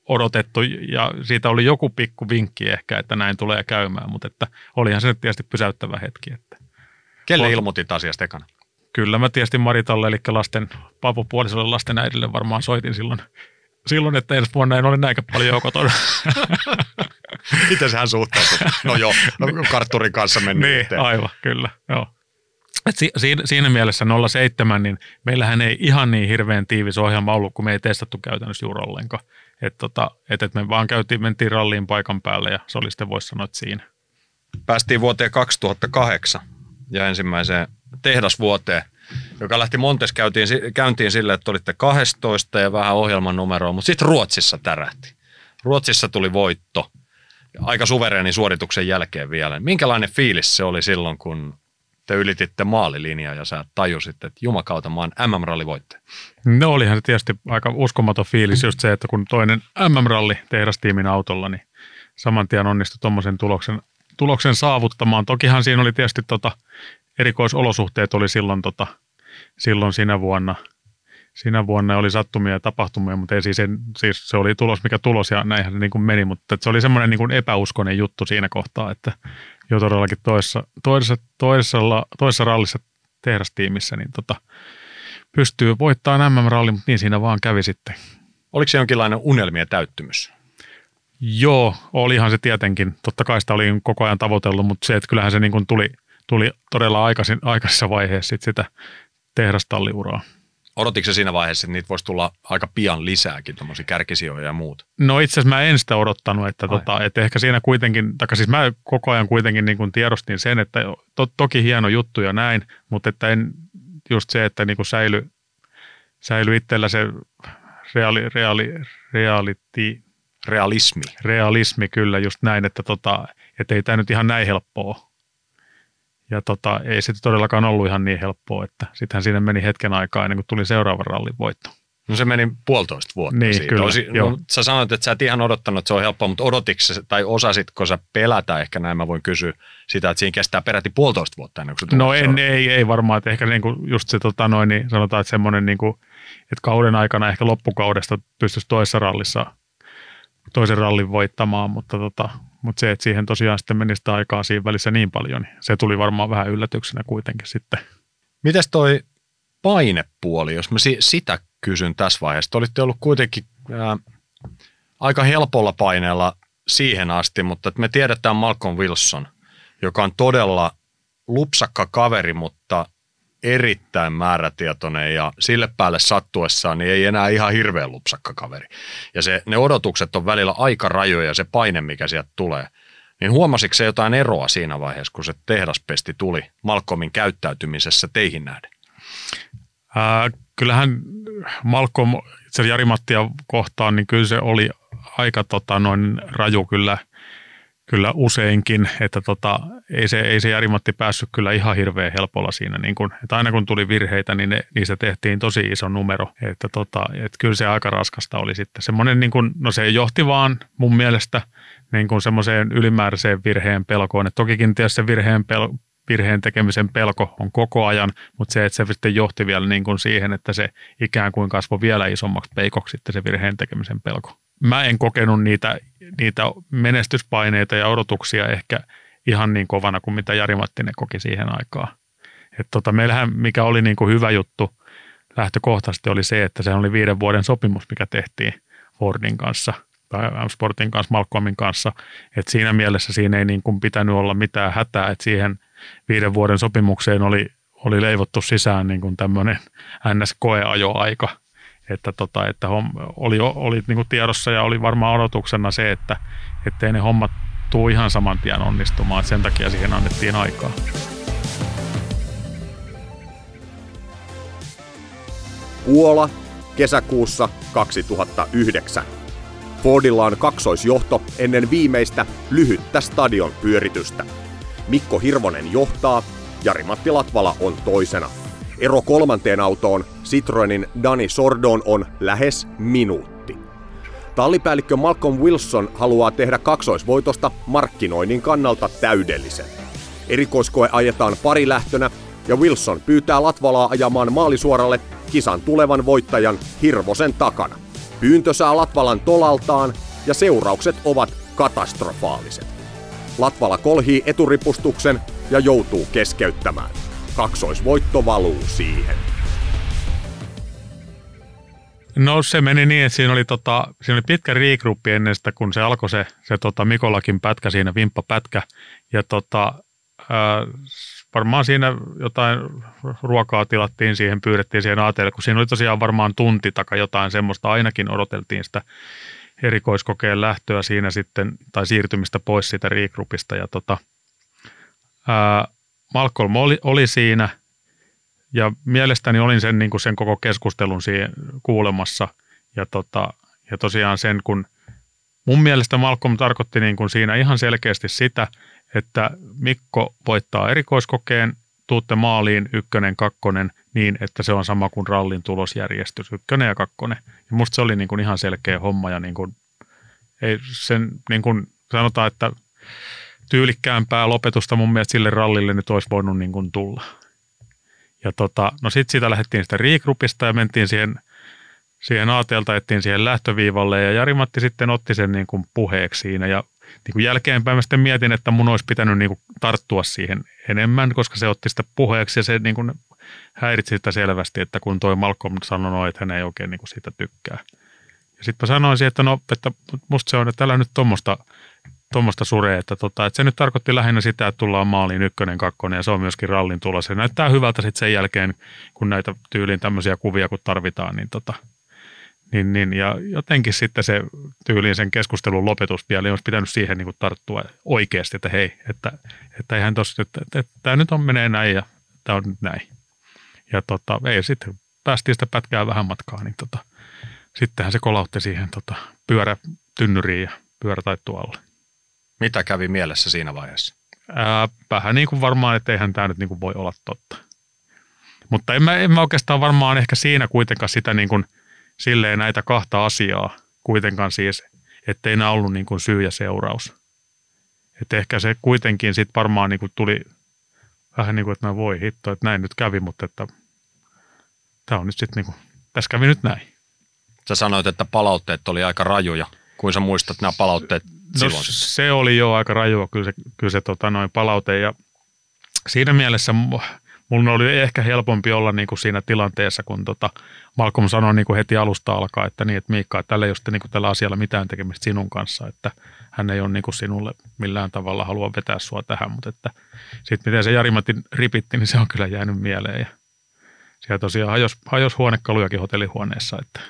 odotettu ja siitä oli joku pikku vinkki ehkä, että näin tulee käymään, mutta että olihan se tietysti pysäyttävä hetki. Että. Kelle ilmoitit asiasta ekana? Kyllä mä tietysti Maritalle, eli lasten, papupuolisolle lasten äidille varmaan soitin silloin, silloin että ensi vuonna en ole näinkä paljon kotona. [LAUGHS] Miten hän suhtautui? No joo, no, kartturin kanssa mennyt niin, yhteen. aivan, kyllä, joo. Et si, siinä, siinä mielessä 07, niin meillähän ei ihan niin hirveän tiivis ohjelma ollut, kun me ei testattu käytännössä juuri ollenkaan. Että tota, et, et me vaan käytiin, mentiin ralliin paikan päälle ja se oli sitten voisi sanoa, että siinä. Päästiin vuoteen 2008 ja ensimmäiseen tehdasvuoteen, joka lähti Montes käyntiin, käyntiin sille, että olitte 12 ja vähän ohjelman numeroa, mutta sitten Ruotsissa tärähti. Ruotsissa tuli voitto aika suvereeni suorituksen jälkeen vielä. Minkälainen fiilis se oli silloin, kun te ylititte maalilinjaa ja sä tajusit, että jumakauta mä oon MM-ralli voittaja? No olihan se tietysti aika uskomaton fiilis just se, että kun toinen MM-ralli tehdastiimin autolla, niin saman tien onnistui tuommoisen tuloksen, tuloksen saavuttamaan. Tokihan siinä oli tietysti tota, erikoisolosuhteet oli silloin, tota, silloin siinä vuonna – siinä vuonna oli sattumia ja tapahtumia, mutta ei siis, en, siis se oli tulos mikä tulos ja näinhän se niin kuin meni, mutta se oli semmoinen niin kuin epäuskoinen juttu siinä kohtaa, että jo todellakin toisessa, toisessa, toisessa, toisessa rallissa tehdastiimissä niin tota, pystyy voittamaan MM-ralli, mutta niin siinä vaan kävi sitten. Oliko se jonkinlainen unelmien täyttymys? Joo, olihan se tietenkin. Totta kai sitä oli koko ajan tavoitellut, mutta se, että kyllähän se niin kuin tuli, tuli todella aikaisin, aikaisessa vaiheessa sit sitä tehdastalliuraa. Odotitko siinä vaiheessa, että niitä voisi tulla aika pian lisääkin, tuommoisia kärkisijoja ja muut? No itse asiassa mä en sitä odottanut, että, tota, että ehkä siinä kuitenkin, tai siis mä koko ajan kuitenkin niin kuin tiedostin sen, että to, toki hieno juttu ja näin, mutta että en just se, että niin kuin säily, säily itsellä se reaali, reaali, reality, realismi. Realismi kyllä just näin, että, tota, että ei tämä nyt ihan näin helppoa ja tota, ei se todellakaan ollut ihan niin helppoa, että sittenhän siinä meni hetken aikaa ennen kuin tuli seuraava rallin voitto. No se meni puolitoista vuotta niin, siitä. Kyllä, joo. no, sä sanoit, että sä et ihan odottanut, että se on helppoa, mutta odotitko tai osasitko sä pelätä, ehkä näin mä voin kysyä sitä, että siinä kestää peräti puolitoista vuotta ennen kuin se No en, ei, ei varmaan, että ehkä niinku just se tota noin, niin sanotaan, että semmoinen niinku, että kauden aikana ehkä loppukaudesta pystyisi toisessa rallissa toisen rallin voittamaan, mutta, tota, mutta se, että siihen tosiaan sitten meni sitä aikaa siinä välissä niin paljon, niin se tuli varmaan vähän yllätyksenä kuitenkin sitten. Mites toi painepuoli, jos mä si- sitä kysyn tässä vaiheessa? Te olitte ollut kuitenkin ää, aika helpolla paineella siihen asti, mutta me tiedetään Malcolm Wilson, joka on todella lupsakka kaveri, mutta erittäin määrätietoinen ja sille päälle sattuessaan niin ei enää ihan hirveän lupsakka kaveri. Ja se, ne odotukset on välillä aika rajoja se paine, mikä sieltä tulee. Niin huomasitko se jotain eroa siinä vaiheessa, kun se tehdaspesti tuli Malcolmin käyttäytymisessä teihin nähden? Ää, kyllähän Malcolm, itse Jari-Mattia kohtaan, niin kyllä se oli aika tota, noin raju kyllä, kyllä useinkin, että tota, ei, se, ei se Jari-Matti päässyt kyllä ihan hirveän helpolla siinä. Niin kun, että aina kun tuli virheitä, niin ne, niistä tehtiin tosi iso numero. Että tota, että kyllä se aika raskasta oli sitten. Semmoinen, niin kun, no se johti vaan mun mielestä niin kuin semmoiseen ylimääräiseen virheen pelkoon. että tokikin tietysti se virheen pel- virheen tekemisen pelko on koko ajan, mutta se, että se sitten johti vielä niin kuin siihen, että se ikään kuin kasvoi vielä isommaksi peikoksi sitten se virheen tekemisen pelko. Mä en kokenut niitä, niitä menestyspaineita ja odotuksia ehkä ihan niin kovana kuin mitä Jari Mattinen koki siihen aikaan. Et tota, meillähän, mikä oli niin kuin hyvä juttu lähtökohtaisesti oli se, että se oli viiden vuoden sopimus, mikä tehtiin Fordin kanssa tai M-Sportin kanssa, Malcolmin kanssa. Et siinä mielessä siinä ei niin kuin pitänyt olla mitään hätää, että siihen viiden vuoden sopimukseen oli, oli leivottu sisään niin kuin tämmöinen NS-koeajoaika, että, tota, että hom, oli, oli niin kuin tiedossa ja oli varmaan odotuksena se, että ettei ne hommat tuu ihan saman tien onnistumaan, sen takia siihen annettiin aikaa. Puola, kesäkuussa 2009. Fordilla on kaksoisjohto ennen viimeistä lyhyttä stadion pyöritystä. Mikko Hirvonen johtaa, Jari-Matti Latvala on toisena. Ero kolmanteen autoon Citroenin Dani Sordon on lähes minuutti. Tallipäällikkö Malcolm Wilson haluaa tehdä kaksoisvoitosta markkinoinnin kannalta täydellisen. Erikoiskoe ajetaan pari lähtönä ja Wilson pyytää Latvalaa ajamaan maalisuoralle kisan tulevan voittajan Hirvosen takana. Pyyntö saa Latvalan tolaltaan ja seuraukset ovat katastrofaaliset. Latvala kolhii eturipustuksen ja joutuu keskeyttämään. Kaksoisvoitto valuu siihen. No se meni niin, että siinä oli, tota, siinä oli pitkä riigruppi ennen sitä, kun se alkoi se, se tota Mikolakin pätkä siinä, vimppapätkä. Ja tota, ää, varmaan siinä jotain ruokaa tilattiin siihen, pyydettiin siihen ATL, kun siinä oli tosiaan varmaan tunti taka jotain semmoista, ainakin odoteltiin sitä erikoiskokeen lähtöä siinä sitten, tai siirtymistä pois siitä riigrupista. Ja tota, ää, Malcolm oli, oli siinä – ja mielestäni olin sen, niin kuin sen koko keskustelun siihen kuulemassa. Ja, tota, ja tosiaan sen, kun mun mielestä Malcolm tarkoitti niin kuin siinä ihan selkeästi sitä, että Mikko voittaa erikoiskokeen, tuutte maaliin ykkönen, kakkonen niin, että se on sama kuin rallin tulosjärjestys, ykkönen ja kakkonen. Ja musta se oli niin kuin ihan selkeä homma ja niin kuin, ei sen niin kuin sanotaan, että tyylikkäämpää lopetusta mun mielestä sille rallille nyt olisi voinut niin kuin tulla. Ja tota, no sitten siitä lähdettiin sitä regroupista ja mentiin siihen, siihen ATLta, ettiin siihen lähtöviivalle ja Jari-Matti sitten otti sen niin kuin puheeksi siinä ja niin kuin jälkeenpäin mä sitten mietin, että mun olisi pitänyt niin kuin tarttua siihen enemmän, koska se otti sitä puheeksi ja se niin kuin häiritsi sitä selvästi, että kun toi Malcolm sanoi, no, että hän ei oikein niin kuin siitä tykkää. Ja sitten mä sanoisin, että no, että musta se on, että älä nyt tuommoista tuommoista suree, että, tota, että se nyt tarkoitti lähinnä sitä, että tullaan maaliin ykkönen, kakkonen ja se on myöskin rallin tulos. Se näyttää hyvältä sitten sen jälkeen, kun näitä tyyliin tämmöisiä kuvia kun tarvitaan, niin, tota, niin, niin ja jotenkin sitten se tyyliin sen keskustelun lopetus vielä, olisi pitänyt siihen niin kuin tarttua oikeasti, että hei, että, että eihän tossa, että, että, että tämä nyt on menee näin ja tämä on nyt näin. Ja tota, ei sitten päästiin sitä pätkää vähän matkaa, niin tota, sittenhän se kolautti siihen tota, pyörä tynnyriin ja pyörä taittu alle. Mitä kävi mielessä siinä vaiheessa? Ää, vähän niin kuin varmaan, että eihän tämä nyt niin kuin voi olla totta. Mutta en mä, en mä oikeastaan varmaan ehkä siinä kuitenkaan sitä niin kuin, silleen näitä kahta asiaa kuitenkaan siis, ettei nämä ollut niin kuin syy ja seuraus. Että ehkä se kuitenkin sitten varmaan niin kuin tuli vähän niin kuin, että no voi hitto, että näin nyt kävi, mutta että tämä on nyt sitten niin kuin, tässä kävi nyt näin. Sä sanoit, että palautteet oli aika rajuja. Kuin sä muistat nämä palautteet No se oli jo aika rajua kyllä se, kyllä se tota, noin palaute. Ja siinä mielessä mulla oli ehkä helpompi olla niin kuin siinä tilanteessa, kun tota Malcolm sanoi niin kuin heti alusta alkaa, että niin, että Miikka, että tällä ei ole niin kuin tällä asialla mitään tekemistä sinun kanssa, että hän ei ole niin kuin sinulle millään tavalla halua vetää sua tähän, mutta että sitten miten se Jari-Matin ripitti, niin se on kyllä jäänyt mieleen. Ja siellä tosiaan hajos, hajos huonekalujakin hotellihuoneessa, että,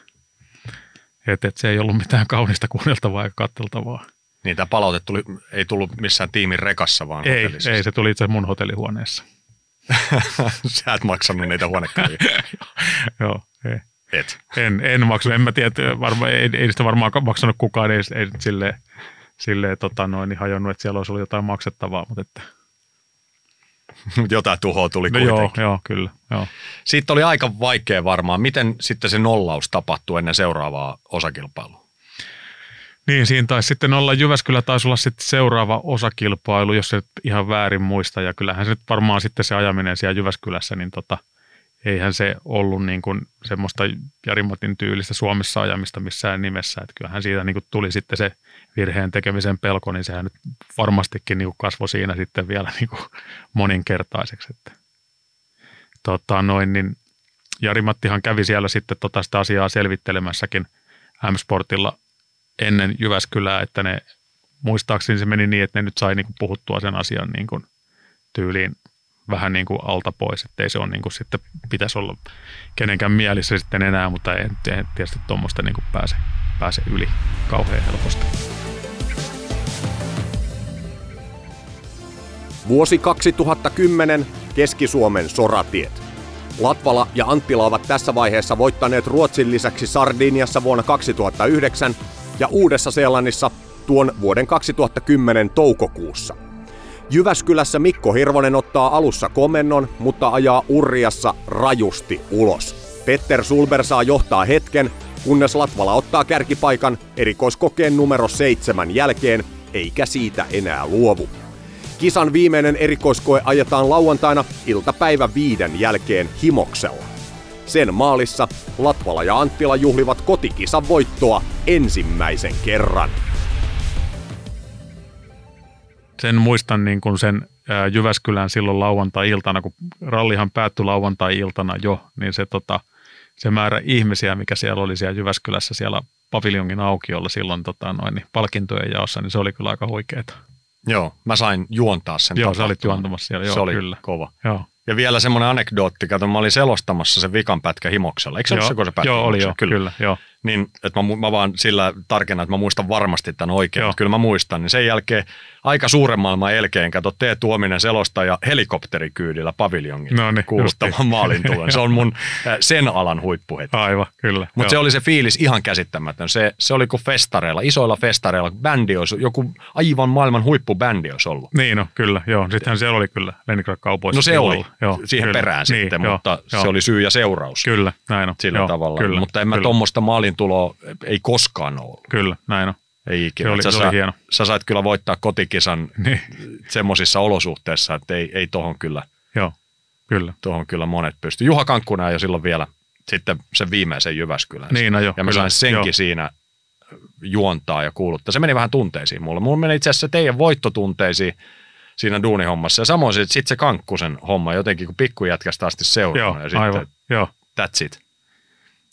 että, että se ei ollut mitään kaunista kuunneltavaa ja katteltavaa. Niin tämä palaute tuli, ei tullut missään tiimin rekassa, vaan ei, Ei, se tuli itse mun hotellihuoneessa. [LAUGHS] Sä et maksanut niitä huonekaluja. [LAUGHS] Joo, ei. Et. En, en maksanut, en mä tiedä, varma, ei, ei sitä varmaan maksanut kukaan, ei, ei silleen, silleen tota noin, niin hajonnut, että siellä olisi ollut jotain maksettavaa, mutta että [LAUGHS] jotain tuhoa tuli no kuitenkin. Joo, joo, kyllä. Joo. Siitä oli aika vaikea varmaan. Miten sitten se nollaus tapahtui ennen seuraavaa osakilpailua? Niin, siinä taisi sitten olla, Jyväskylä taisi olla sitten seuraava osakilpailu, jos et ihan väärin muista. Ja kyllähän se nyt varmaan sitten se ajaminen siellä Jyväskylässä, niin tota, eihän se ollut niin kuin semmoista Jarimatin tyylistä Suomessa ajamista missään nimessä. Että kyllähän siitä niin kuin tuli sitten se virheen tekemisen pelko, niin sehän nyt varmastikin niin kuin kasvoi siinä sitten vielä niin kuin moninkertaiseksi. Että, tota, noin, niin, Jari-Mattihan kävi siellä sitten tota sitä asiaa selvittelemässäkin M-Sportilla ennen Jyväskylää, että ne muistaakseni se meni niin, että ne nyt sai niin kuin puhuttua sen asian niin kuin tyyliin vähän niin kuin alta pois, ettei se ole niin kuin sitten pitäisi olla kenenkään mielissä sitten enää, mutta ei, ei tietysti tuommoista niin kuin pääse, pääse yli kauhean helposti. Vuosi 2010, Keski-Suomen soratiet. Latvala ja Anttila ovat tässä vaiheessa voittaneet Ruotsin lisäksi Sardiniassa vuonna 2009 ja Uudessa-Seelannissa tuon vuoden 2010 toukokuussa. Jyväskylässä Mikko Hirvonen ottaa alussa komennon, mutta ajaa Urriassa rajusti ulos. Petter Sulber saa johtaa hetken, kunnes Latvala ottaa kärkipaikan erikoiskokeen numero seitsemän jälkeen, eikä siitä enää luovu. Kisan viimeinen erikoiskoe ajetaan lauantaina iltapäivä viiden jälkeen Himoksella. Sen maalissa Latvala ja Anttila juhlivat kotikisan voittoa ensimmäisen kerran. Sen muistan niin kuin sen Jyväskylän silloin lauantai-iltana, kun rallihan päättyi lauantai-iltana jo, niin se, tota, se määrä ihmisiä, mikä siellä oli siellä Jyväskylässä siellä paviljongin aukiolla silloin tota, noin, niin palkintojen jaossa, niin se oli kyllä aika huikeeta. Joo, mä sain juontaa sen Joo, sä olit juontamassa siellä, joo, se oli kyllä. kova. Joo. Ja vielä semmoinen anekdootti, kato, mä olin selostamassa sen vikan pätkä himoksella. Eikö se ollut se, kun se pätkä joo, oli joo, kyllä. kyllä joo. Niin, että mä, mä vaan sillä tarkennan, että mä muistan varmasti tämän oikein. Kyllä mä muistan. Niin sen jälkeen aika suuren maailman elkeen, kato, T. Tuominen selostaja helikopterikyydillä paviljongin No niin, kuuluttavan justiin. maalin tulen. Se on mun äh, sen alan huippuhetki. Aivan, kyllä. Mutta se oli se fiilis ihan käsittämätön. Se, se oli kuin festareilla, isoilla festareilla. Bändi olisi, joku aivan maailman huippubändi olisi ollut. Niin, no kyllä, joo. Sittenhän siellä oli kyllä Leningrad kaupoissa. No se oli Joo, siihen kyllä. perään niin, sitten, joo, mutta joo. se oli syy ja seuraus Kyllä, näin on. sillä joo, tavalla. Kyllä, mutta en mä tuommoista maalintuloa ei koskaan ole ollut. Kyllä, näin on. Ei ikinä. Se oli- sä, se oli hieno. sä sait kyllä voittaa kotikisan Niin, semmoisissa olosuhteissa, että ei, ei tohon kyllä, joo, kyllä. tohon kyllä monet pysty. Juha Kankkunen jo silloin vielä sitten sen viimeisen Jyväskylän. Niin, no joo, ja mä kyllä, sain senkin joo. siinä juontaa ja kuuluttaa. Se meni vähän tunteisiin mulle. Mulla meni itse asiassa teidän voittotunteisiin siinä duunihommassa. Ja samoin sitten sit se Kankkusen homma jotenkin, kun pikkujätkästä asti Joo, seurannut. ja sitten aivan, joo. that's it.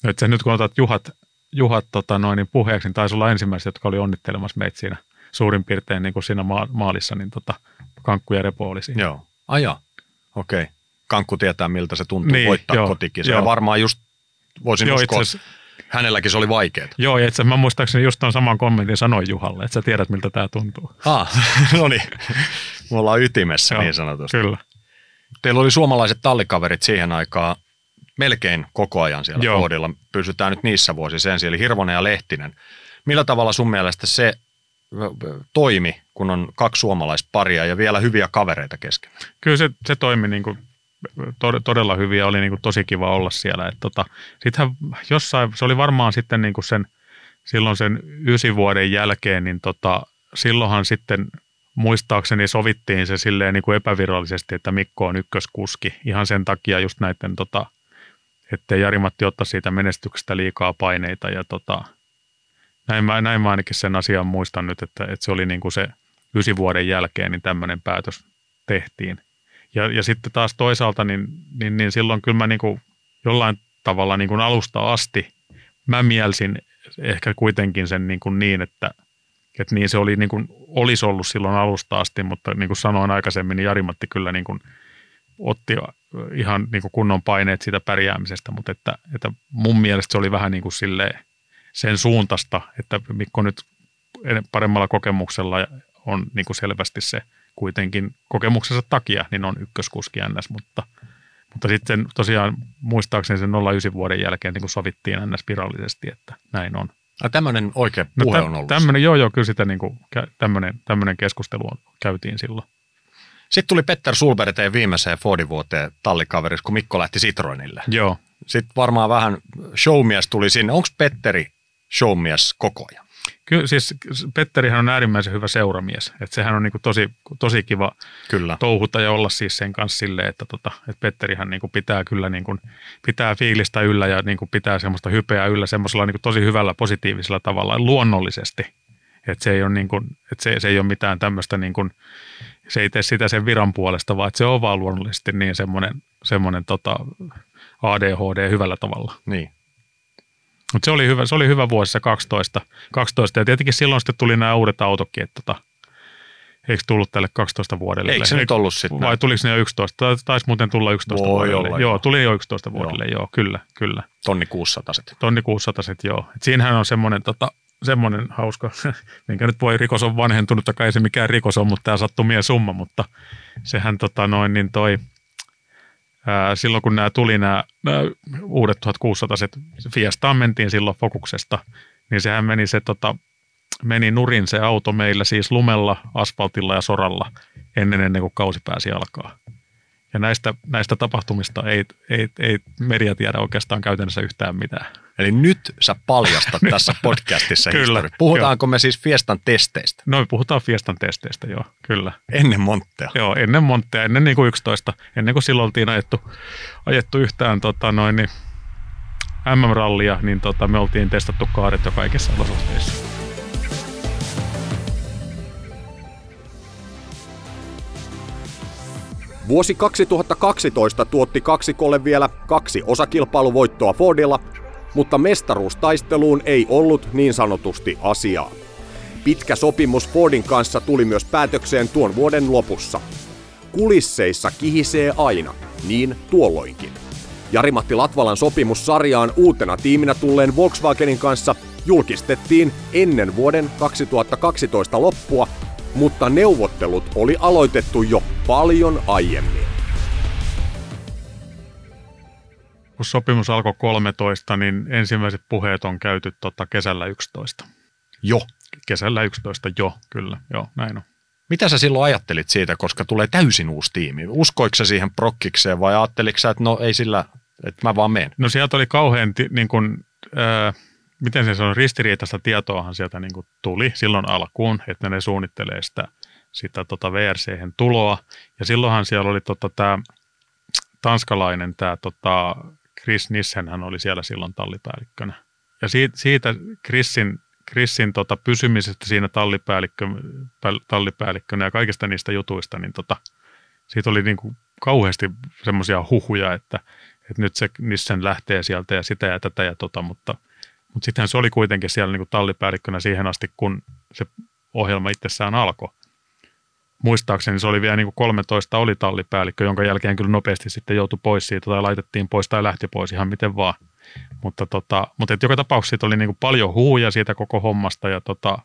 Nyt, nyt kun otat Juhat, Juhat tota noin, niin puheeksi, niin taisi olla ensimmäiset, jotka oli onnittelemassa meitä siinä suurin piirtein niin kuin siinä maa, maalissa, niin tota, Kankku ja Repo oli siinä. Joo. Aja. Okei. Okay. Kankku tietää, miltä se tuntuu Niin, voittaa joo, kotikisa. Ja joo. varmaan just voisin Joo, uskoa, itse asiassa- hänelläkin se oli vaikeaa. Joo, ja itse mä muistaakseni just tuon saman kommentin sanoin Juhalle, että sä tiedät, miltä tämä tuntuu. Ah, [LAUGHS] no niin. Me ollaan ytimessä Joo, niin sanotusti. Kyllä. Teillä oli suomalaiset tallikaverit siihen aikaan melkein koko ajan siellä Joo. Fordilla. Pysytään nyt niissä vuosissa ensin, eli Hirvonen ja Lehtinen. Millä tavalla sun mielestä se toimi, kun on kaksi suomalaisparia ja vielä hyviä kavereita kesken? Kyllä se, se toimi niin kuin tod- todella hyvin ja oli niin kuin tosi kiva olla siellä. Et tota, sittenhän jossain, se oli varmaan sitten niin kuin sen, silloin sen ysi vuoden jälkeen, niin tota, silloinhan sitten muistaakseni sovittiin se silleen niin kuin epävirallisesti, että Mikko on ykköskuski. Ihan sen takia just näiden, tota, ettei Jari-Matti ottaisi siitä menestyksestä liikaa paineita. Ja tota, näin, mä, näin mä ainakin sen asian muistan nyt, että, että se oli niin kuin se ysi vuoden jälkeen, niin tämmöinen päätös tehtiin. Ja, ja sitten taas toisaalta, niin, niin, niin silloin kyllä mä niin kuin jollain tavalla niin kuin alusta asti mä mielsin ehkä kuitenkin sen niin, kuin niin että, että niin se oli niin kuin, olisi ollut silloin alusta asti, mutta niin kuin sanoin aikaisemmin, niin Jari-Matti kyllä niin kuin otti ihan niin kuin kunnon paineet siitä pärjäämisestä, mutta että, että mun mielestä se oli vähän niin kuin silleen sen suuntaista, että Mikko nyt paremmalla kokemuksella on niin kuin selvästi se kuitenkin kokemuksensa takia, niin on ykköskuski NS, mutta, mutta sitten tosiaan muistaakseni sen 09 vuoden jälkeen niin kuin sovittiin NS virallisesti, että näin on. Ja tämmöinen oikea puhe on ollut. Tämmöinen, joo, joo, kyllä sitä niin kuin, tämmöinen, tämmöinen keskustelu on, käytiin silloin. Sitten tuli Petter Sulberg teidän viimeiseen Fordin vuoteen tallikaverissa, kun Mikko lähti Citroenille. Joo, Sitten varmaan vähän showmies tuli sinne. Onko Petteri showmies koko ajan? Kyllä siis Petterihän on äärimmäisen hyvä seuramies. Että sehän on niin kuin tosi, tosi kiva Kyllä. touhuta ja olla siis sen kanssa silleen, että, tota, että Petterihän niin kuin pitää kyllä niin kuin, pitää fiilistä yllä ja niin kuin pitää semmoista hypeä yllä semmoisella niin kuin tosi hyvällä positiivisella tavalla luonnollisesti. Että se ei ole, niin kuin, että se, se ei ole mitään tämmöistä, niin kuin, se ei tee sitä sen viran puolesta, vaan se on vaan luonnollisesti niin semmoinen, semmoinen tota, ADHD hyvällä tavalla. Niin. Mutta se oli hyvä, se oli hyvä vuosi se 12, 12. Ja tietenkin silloin sitten tuli nämä uudet autokin, että tota, eikö tullut tälle 12 vuodelle? Eikö se nyt ollut sitten? Vai tuliko ne jo 11? Taisi muuten tulla 11 Voi vuodelle. olla, joo, joo. tuli jo 11 vuodelle, joo, joo kyllä, kyllä. Tonni 600 Tonni 600 joo. Et siinähän on semmoinen, tota, semmoinen hauska, [LAUGHS] minkä nyt voi rikos on vanhentunut, tai ei se mikään rikos on, mutta tämä sattumien summa, mutta sehän tota noin, niin toi, ää, silloin kun nämä tuli nämä, nämä uudet 1600 Fiestaan mentiin silloin Fokuksesta, niin sehän meni se tota, meni nurin se auto meillä siis lumella, asfaltilla ja soralla ennen ennen kuin kausi pääsi alkaa. Ja näistä, näistä tapahtumista ei, ei, ei media tiedä oikeastaan käytännössä yhtään mitään. Eli nyt sä paljastat [LAUGHS] tässä podcastissa Kyllä, historia. Puhutaanko me siis Fiestan testeistä? No me puhutaan Fiestan testeistä, joo, kyllä. Ennen Monttea. Joo, ennen Monttea, ennen niin kuin 11, ennen kuin silloin oltiin ajettu, ajettu yhtään tota, noin, niin MM-rallia, niin tota, me oltiin testattu kaaret jo kaikissa olosuhteissa. Vuosi 2012 tuotti kaksikolle vielä kaksi osakilpailuvoittoa Fordilla, mutta mestaruustaisteluun ei ollut niin sanotusti asiaa. Pitkä sopimus Fordin kanssa tuli myös päätökseen tuon vuoden lopussa. Kulisseissa kihisee aina, niin tuolloinkin. Jari-Matti Latvalan sopimus sarjaan uutena tiiminä tulleen Volkswagenin kanssa julkistettiin ennen vuoden 2012 loppua, mutta neuvottelut oli aloitettu jo paljon aiemmin. Kun sopimus alkoi 13, niin ensimmäiset puheet on käyty tota kesällä 11. Jo. Kesällä 11, jo, kyllä, joo, näin on. Mitä sä silloin ajattelit siitä, koska tulee täysin uusi tiimi? Uskoiko sä siihen prokkikseen vai ajatteliko sä, että no ei sillä, että mä vaan menen? No sieltä oli kauhean, niin kuin, ää, miten se on, ristiriitaista tietoahan sieltä niin kuin tuli silloin alkuun, että ne suunnittelee sitä, sitä tota VRC-hen tuloa. Ja silloinhan siellä oli tota, tämä tanskalainen, tämä tota, Chris Nissen, hän oli siellä silloin tallipäällikkönä. Ja siitä, siitä Chrisin, Chrisin tota, pysymisestä siinä tallipäällikkö, tallipäällikkönä ja kaikista niistä jutuista, niin tota, siitä oli niin kuin kauheasti semmoisia huhuja, että, että nyt se Nissen lähtee sieltä ja sitä ja tätä ja tota, mutta, mutta sittenhän se oli kuitenkin siellä niin kuin tallipäällikkönä siihen asti, kun se ohjelma itsessään alkoi. Muistaakseni se oli vielä niin kuin 13 oli tallipäällikkö, jonka jälkeen kyllä nopeasti sitten joutui pois siitä tai laitettiin pois tai lähti pois ihan miten vaan. Mutta, tota, mutta et joka tapauksessa siitä oli niin kuin paljon huhuja siitä koko hommasta ja tota,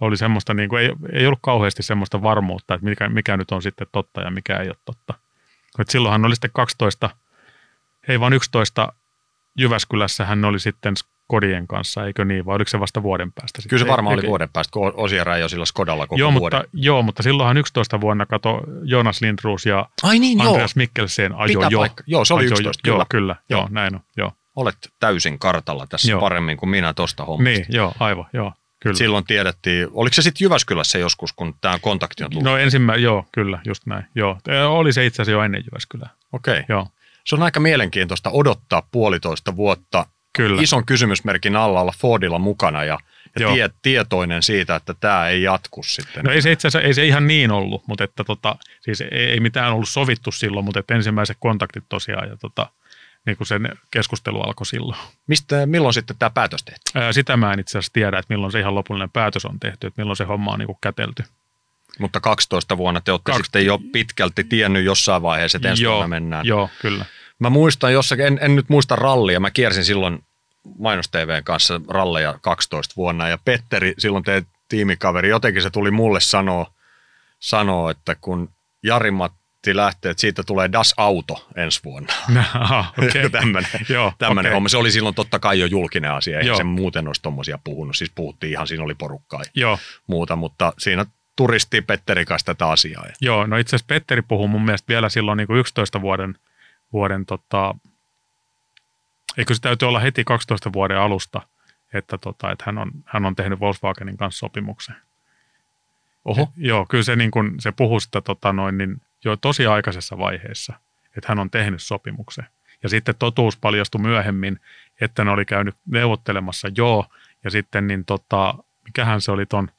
oli semmoista, niin kuin, ei, ei ollut kauheasti semmoista varmuutta, että mikä, mikä nyt on sitten totta ja mikä ei ole totta. Et silloinhan oli sitten 12, ei vaan 11 Jyväskylässä hän oli sitten Skodien kanssa, eikö niin, vai oliko se vasta vuoden päästä? Sitten? Kyllä se varmaan oli vuoden päästä, kun ei ole sillä Skodalla koko joo, vuoden. mutta, joo, mutta silloinhan 11 vuonna kato Jonas Lindroos ja Ai niin, joo. Andreas Mikkelsen ajo Pitää jo. paikka. Joo, se oli ajo 11, jo. kyllä. Joo, kyllä. Joo, Joo. näin on. Joo. Olet täysin kartalla tässä Joo. paremmin kuin minä tuosta hommasta. Niin, joo, aivan, joo, kyllä. Silloin tiedettiin, oliko se sitten Jyväskylässä joskus, kun tämä kontakti on tullut? No ensimmäinen, joo, kyllä, just näin. Joo, oli se itse asiassa jo ennen Jyväskylää. Okei. Joo, Se on aika mielenkiintoista odottaa puolitoista vuotta kyllä. ison kysymysmerkin alla olla Fordilla mukana ja, ja tie, tietoinen siitä, että tämä ei jatku sitten. No ei se itse asiassa, ei se ihan niin ollut, mutta että tota, siis ei, ei mitään ollut sovittu silloin, mutta että ensimmäiset kontaktit tosiaan ja tota, niin kuin sen keskustelu alkoi silloin. Mistä, milloin sitten tämä päätös tehtiin? Ää, sitä mä en itse asiassa tiedä, että milloin se ihan lopullinen päätös on tehty, että milloin se homma on niin kuin kätelty. Mutta 12 vuonna te olette Kak- sitten jo pitkälti tiennyt jossain vaiheessa, että ensi joo, vuonna mennään. Joo, kyllä. Mä muistan jossakin, en, en nyt muista rallia, mä kiersin silloin Mainos TVn kanssa ralleja 12 vuonna ja Petteri, silloin teidän tiimikaveri, jotenkin se tuli mulle sanoa, sanoa että kun Jari Matti lähtee, että siitä tulee Das Auto ensi vuonna. Aha, [LAUGHS] okei. [LAUGHS] tämmöinen [LAUGHS] Joo, tämmöinen okei. homma. Se oli silloin totta kai jo julkinen asia, eihän se muuten olisi tommosia puhunut. Siis puhuttiin ihan, siinä oli porukkaa ja Joo, muuta, mutta siinä turisti Petteri kanssa tätä asiaa. Joo, no itse asiassa Petteri puhui mun mielestä vielä silloin niin kuin 11 vuoden, vuoden tota, eikö se täytyy olla heti 12 vuoden alusta, että, tota, että hän, on, hän on tehnyt Volkswagenin kanssa sopimuksen. Oho, Joo, kyllä se, niin kuin, se puhui sitä tota, noin, niin jo tosi aikaisessa vaiheessa, että hän on tehnyt sopimuksen. Ja sitten totuus paljastui myöhemmin, että ne oli käynyt neuvottelemassa joo, ja sitten niin tota, mikähän se oli ton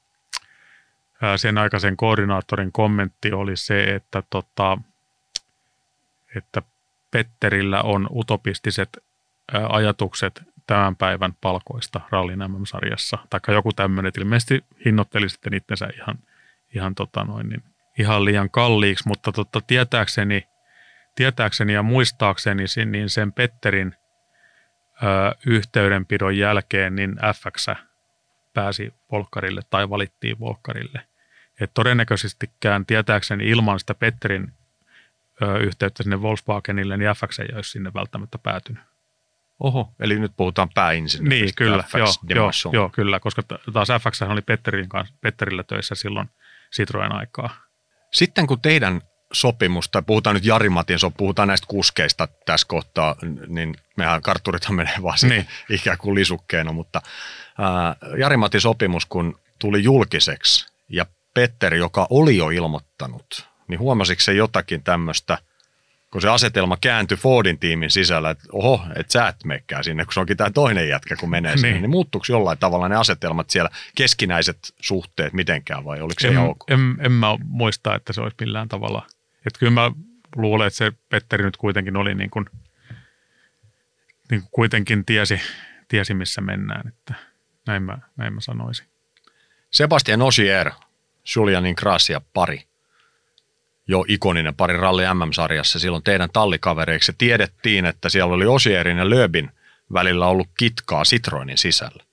ää, sen aikaisen koordinaattorin kommentti oli se, että, tota, että Petterillä on utopistiset ajatukset tämän päivän palkoista rallin MM-sarjassa, tai joku tämmöinen, ilmeisesti hinnoitteli sitten itsensä ihan, ihan, tota noin, niin, ihan liian kalliiksi, mutta tota, tietääkseni, tietääkseni ja muistaakseni niin sen Petterin ö, yhteydenpidon jälkeen niin FX pääsi Volkarille tai valittiin Volkarille. Et todennäköisestikään tietääkseni ilman sitä Petterin ö, yhteyttä sinne Volkswagenille, niin FX ei olisi sinne välttämättä päätynyt. Oho, eli nyt puhutaan pääinsinööristä. Niin, kyllä, joo, joo, joo, kyllä, koska taas FX oli Petterin kanssa, Petterillä töissä silloin Citroen aikaa. Sitten kun teidän sopimus, tai puhutaan nyt Jari-Matin, puhutaan näistä kuskeista tässä kohtaa, niin mehän kartturithan menee vaan niin. [LAUGHS] ikään kuin lisukkeena, mutta ää, Jari-Matin sopimus, kun tuli julkiseksi, ja Petteri, joka oli jo ilmoittanut, niin huomasiko se jotakin tämmöistä – kun se asetelma kääntyi Fordin tiimin sisällä, että oho, että sä et mekkää sinne, kun se onkin tämä toinen jätkä, kun menee sinne, niin, niin muuttuuko jollain tavalla ne asetelmat siellä, keskinäiset suhteet mitenkään vai oliko se en, ok? En, en mä muista, että se olisi millään tavalla. Että kyllä mä luulen, että se Petteri nyt kuitenkin oli niin kuin, niin kuin kuitenkin tiesi, tiesi, missä mennään, että näin mä, näin mä sanoisin. Sebastian Osier, Julianin Gracia pari jo ikoninen pari ralli MM-sarjassa silloin teidän tallikavereiksi. Tiedettiin, että siellä oli Osierin ja Löbin välillä ollut kitkaa Citroenin sisällä.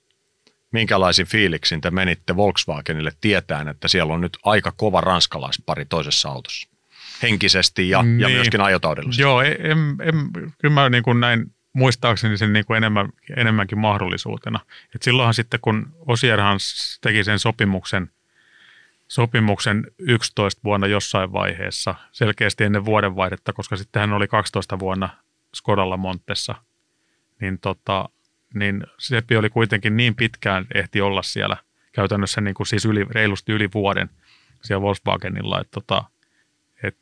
Minkälaisin fiiliksin te menitte Volkswagenille tietään, että siellä on nyt aika kova ranskalaispari toisessa autossa? Henkisesti ja, niin. ja myöskin ajotaudellisesti. Joo, en, en, kyllä mä niin kuin näin muistaakseni sen niin kuin enemmän, enemmänkin mahdollisuutena. Et silloinhan sitten, kun Osierhan teki sen sopimuksen sopimuksen 11 vuonna jossain vaiheessa, selkeästi ennen vuodenvaihdetta, koska sitten hän oli 12 vuonna Skodalla Montessa, niin, tota, niin Seppi oli kuitenkin niin pitkään ehti olla siellä käytännössä niin kuin siis yli, reilusti yli vuoden siellä Volkswagenilla, että tota, et,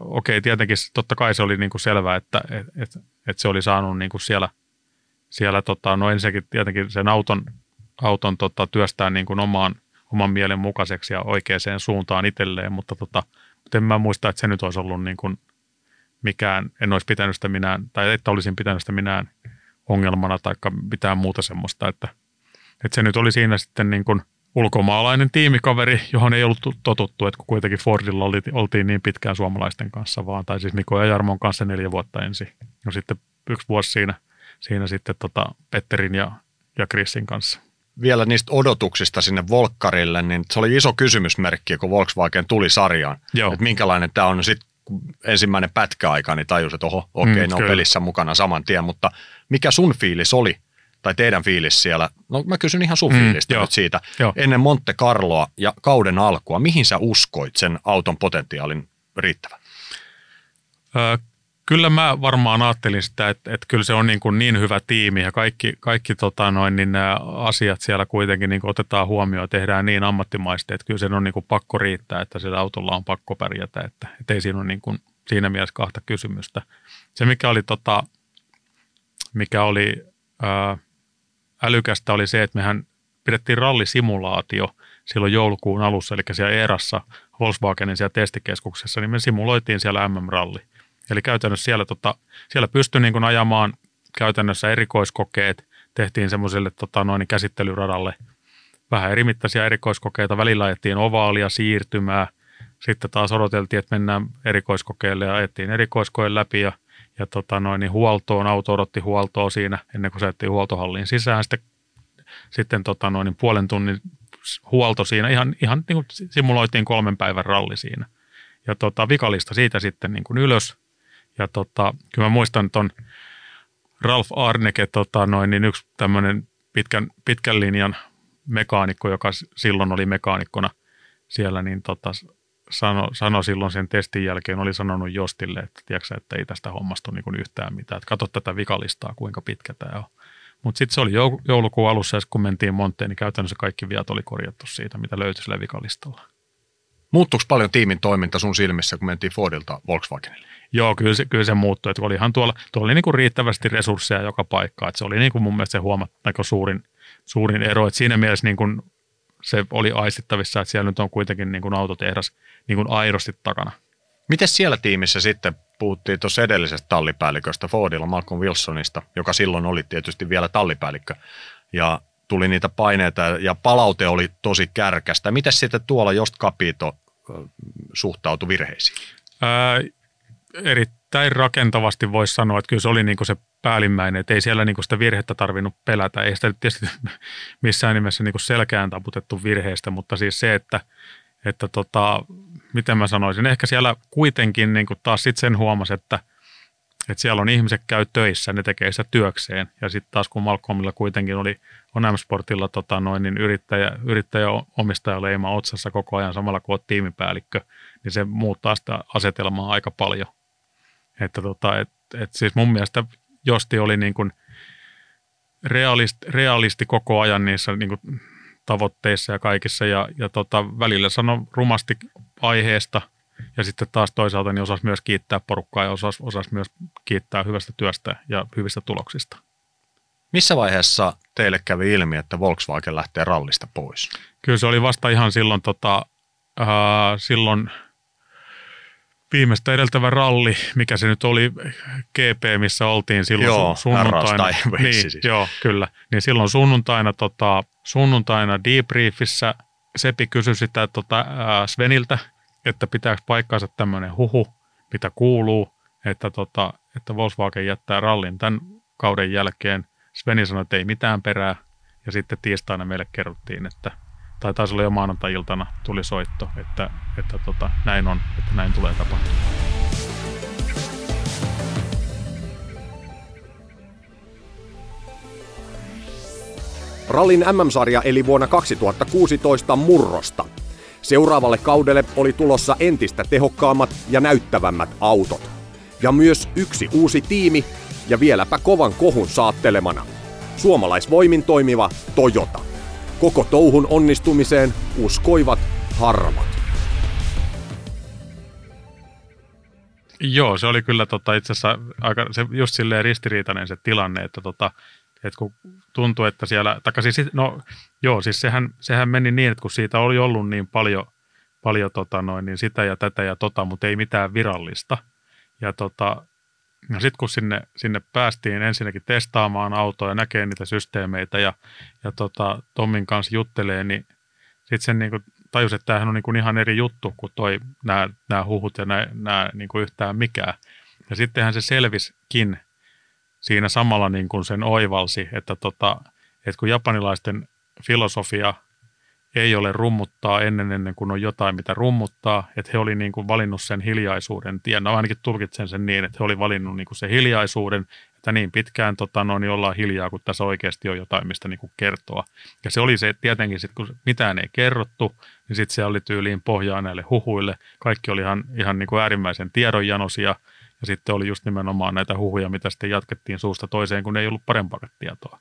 okei, tietenkin totta kai se oli niin kuin selvää, että et, et, et se oli saanut niin kuin siellä, siellä tota, no ensinnäkin tietenkin sen auton, auton tota, työstää niin kuin omaan oman mielen mukaiseksi ja oikeaan suuntaan itselleen, mutta tota, en mä muista, että se nyt olisi ollut niin kuin mikään, en olisi pitänyt sitä minään, tai että olisin pitänyt sitä minään ongelmana tai mitään muuta semmoista, että, että se nyt oli siinä sitten niin kuin ulkomaalainen tiimikaveri, johon ei ollut totuttu, että kun kuitenkin Fordilla oli, oltiin niin pitkään suomalaisten kanssa vaan, tai siis Mikko ja Jarmon kanssa neljä vuotta ensin. No sitten yksi vuosi siinä, siinä sitten tota Petterin ja, ja Chrisin kanssa vielä niistä odotuksista sinne Volkkarille, niin se oli iso kysymysmerkki, kun Volkswagen tuli sarjaan. Joo. Että minkälainen tämä on. Sitten ensimmäinen pätkäaika, niin tajus, että oho, okei, okay, mm, ne on kyllä. pelissä mukana saman tien. Mutta mikä sun fiilis oli, tai teidän fiilis siellä? No mä kysyn ihan sun mm, fiilistä nyt siitä. Jo. Ennen Monte Carloa ja kauden alkua, mihin sä uskoit sen auton potentiaalin riittävän? Ö, kyllä mä varmaan ajattelin sitä, että, että kyllä se on niin, kuin niin hyvä tiimi ja kaikki, kaikki tota noin, niin nämä asiat siellä kuitenkin niin otetaan huomioon, tehdään niin ammattimaisesti, että kyllä se on niin kuin pakko riittää, että sillä autolla on pakko pärjätä, että, että ei siinä ole niin kuin siinä mielessä kahta kysymystä. Se mikä oli, tota, mikä oli ää, älykästä oli se, että mehän pidettiin rallisimulaatio silloin joulukuun alussa, eli siellä erassa Volkswagenin siellä testikeskuksessa, niin me simuloitiin siellä MM-ralli. Eli käytännössä siellä, tota, siellä pystyi niin kuin ajamaan käytännössä erikoiskokeet, tehtiin semmoiselle tota, noin käsittelyradalle vähän erimittaisia erikoiskokeita. Välillä ajettiin ovaalia siirtymää, sitten taas odoteltiin, että mennään erikoiskokeelle ja ajettiin erikoiskoeen läpi ja, ja tota noin, niin huoltoon, auto odotti huoltoa siinä ennen kuin se huoltohalliin sisään. Sitten, sitten tota noin, puolen tunnin huolto siinä, ihan, ihan niin kuin simuloitiin kolmen päivän ralli siinä. Ja tota, vikalista siitä sitten niin kuin ylös ja tota, kyllä mä muistan on Ralf Arneke, tota, noin, niin yksi tämmöinen pitkän, pitkän linjan mekaanikko, joka silloin oli mekaanikkona siellä, niin tota, sano, sano silloin sen testin jälkeen, oli sanonut Jostille, että, tiedätkö, että ei tästä hommasta ole niin yhtään mitään, että katso tätä vikalistaa, kuinka pitkä tämä on. Mutta sitten se oli joulukuun alussa, ja kun mentiin Monteen, niin käytännössä kaikki viat oli korjattu siitä, mitä löytyi sille vikalistalla. Muuttuiko paljon tiimin toiminta sun silmissä, kun mentiin Fordilta Volkswagenille? Joo, kyllä se, kyllä se muuttui. Että olihan tuolla, tuolla oli niin kuin riittävästi resursseja joka paikkaan. Että se oli niin kuin mun mielestä se huomattava suurin, suurin ero. Että siinä mielessä niin kuin se oli aistittavissa, että siellä nyt on kuitenkin niin kuin autotehdas niin kuin aidosti takana. Miten siellä tiimissä sitten puhuttiin tuossa edellisestä tallipäälliköstä, Fordilla, Malcolm Wilsonista, joka silloin oli tietysti vielä tallipäällikkö. Ja tuli niitä paineita ja palaute oli tosi kärkästä. Miten sitten tuolla Jost Capito suhtautui virheisiin? Ää, erittäin rakentavasti voisi sanoa, että kyllä se oli niinku se päällimmäinen, että ei siellä niinku sitä virhettä tarvinnut pelätä. Ei sitä tietysti [LAUGHS] missään nimessä niinku selkään taputettu virheestä, mutta siis se, että, että tota, miten mä sanoisin, ehkä siellä kuitenkin niinku taas sitten sen huomasi, että, että siellä on ihmiset käy töissä, ne tekee sitä työkseen. Ja sitten taas kun Malcolmilla kuitenkin oli on M-Sportilla tota noin, niin yrittäjä, yrittäjä omistajaleima otsassa koko ajan samalla kuin tiimipäällikkö, niin se muuttaa sitä asetelmaa aika paljon. Että tota, et, et siis mun mielestä Josti oli niin kuin realist, realisti koko ajan niissä niin kuin tavoitteissa ja kaikissa ja, ja tota, välillä sano rumasti aiheesta ja sitten taas toisaalta niin osasi myös kiittää porukkaa ja osasi, osasi myös kiittää hyvästä työstä ja hyvistä tuloksista. Missä vaiheessa teille kävi ilmi, että Volkswagen lähtee rallista pois? Kyllä se oli vasta ihan silloin, tota, äh, silloin viimeistä edeltävä ralli, mikä se nyt oli, GP, missä oltiin silloin joo, sunnuntaina. niin, siis. Joo, kyllä. Niin silloin sunnuntaina, tota, sunnuntaina debriefissä Sepi kysyi sitä tota, äh, Sveniltä, että pitääkö paikkaansa tämmöinen huhu, mitä kuuluu, että, tota, että Volkswagen jättää rallin tämän kauden jälkeen. Sveni sanoi, että ei mitään perää. Ja sitten tiistaina meille kerrottiin, että, tai taisi olla jo maanantai-iltana tuli soitto, että, että tota, näin on, että näin tulee tapahtumaan. Rallin MM-sarja eli vuonna 2016 murrosta. Seuraavalle kaudelle oli tulossa entistä tehokkaammat ja näyttävämmät autot. Ja myös yksi uusi tiimi ja vieläpä kovan kohun saattelemana. Suomalaisvoimin toimiva Toyota. Koko touhun onnistumiseen uskoivat harvat. Joo, se oli kyllä tota, itse asiassa aika, se just silleen ristiriitainen se tilanne, että tota, et kun tuntui, että siellä, taikka siis, no joo, siis sehän, sehän meni niin, että kun siitä oli ollut niin paljon, paljon tota noin, niin sitä ja tätä ja tota, mutta ei mitään virallista. Ja tota, No sitten kun sinne, sinne päästiin ensinnäkin testaamaan autoa ja näkee niitä systeemeitä ja, ja tota, Tommin kanssa juttelee, niin sitten sen niin kuin tajusi, että tämähän on niin kuin ihan eri juttu kuin nämä, huhut ja nämä, niin kuin yhtään mikään. Ja sittenhän se selviskin siinä samalla niin kuin sen oivalsi, että, tota, että kun japanilaisten filosofia ei ole rummuttaa ennen, ennen kuin on jotain, mitä rummuttaa. Että he oli niin kuin valinnut sen hiljaisuuden tien. No ainakin tulkitsen sen niin, että he oli valinnut niin kuin sen hiljaisuuden, että niin pitkään tota, no, niin ollaan hiljaa, kun tässä oikeasti on jotain, mistä niin kuin kertoa. Ja se oli se, tietenkin sit, kun mitään ei kerrottu, niin sitten se oli tyyliin pohjaa näille huhuille. Kaikki oli ihan, ihan niin kuin äärimmäisen tiedonjanosia. Ja sitten oli just nimenomaan näitä huhuja, mitä sitten jatkettiin suusta toiseen, kun ei ollut parempaa tietoa.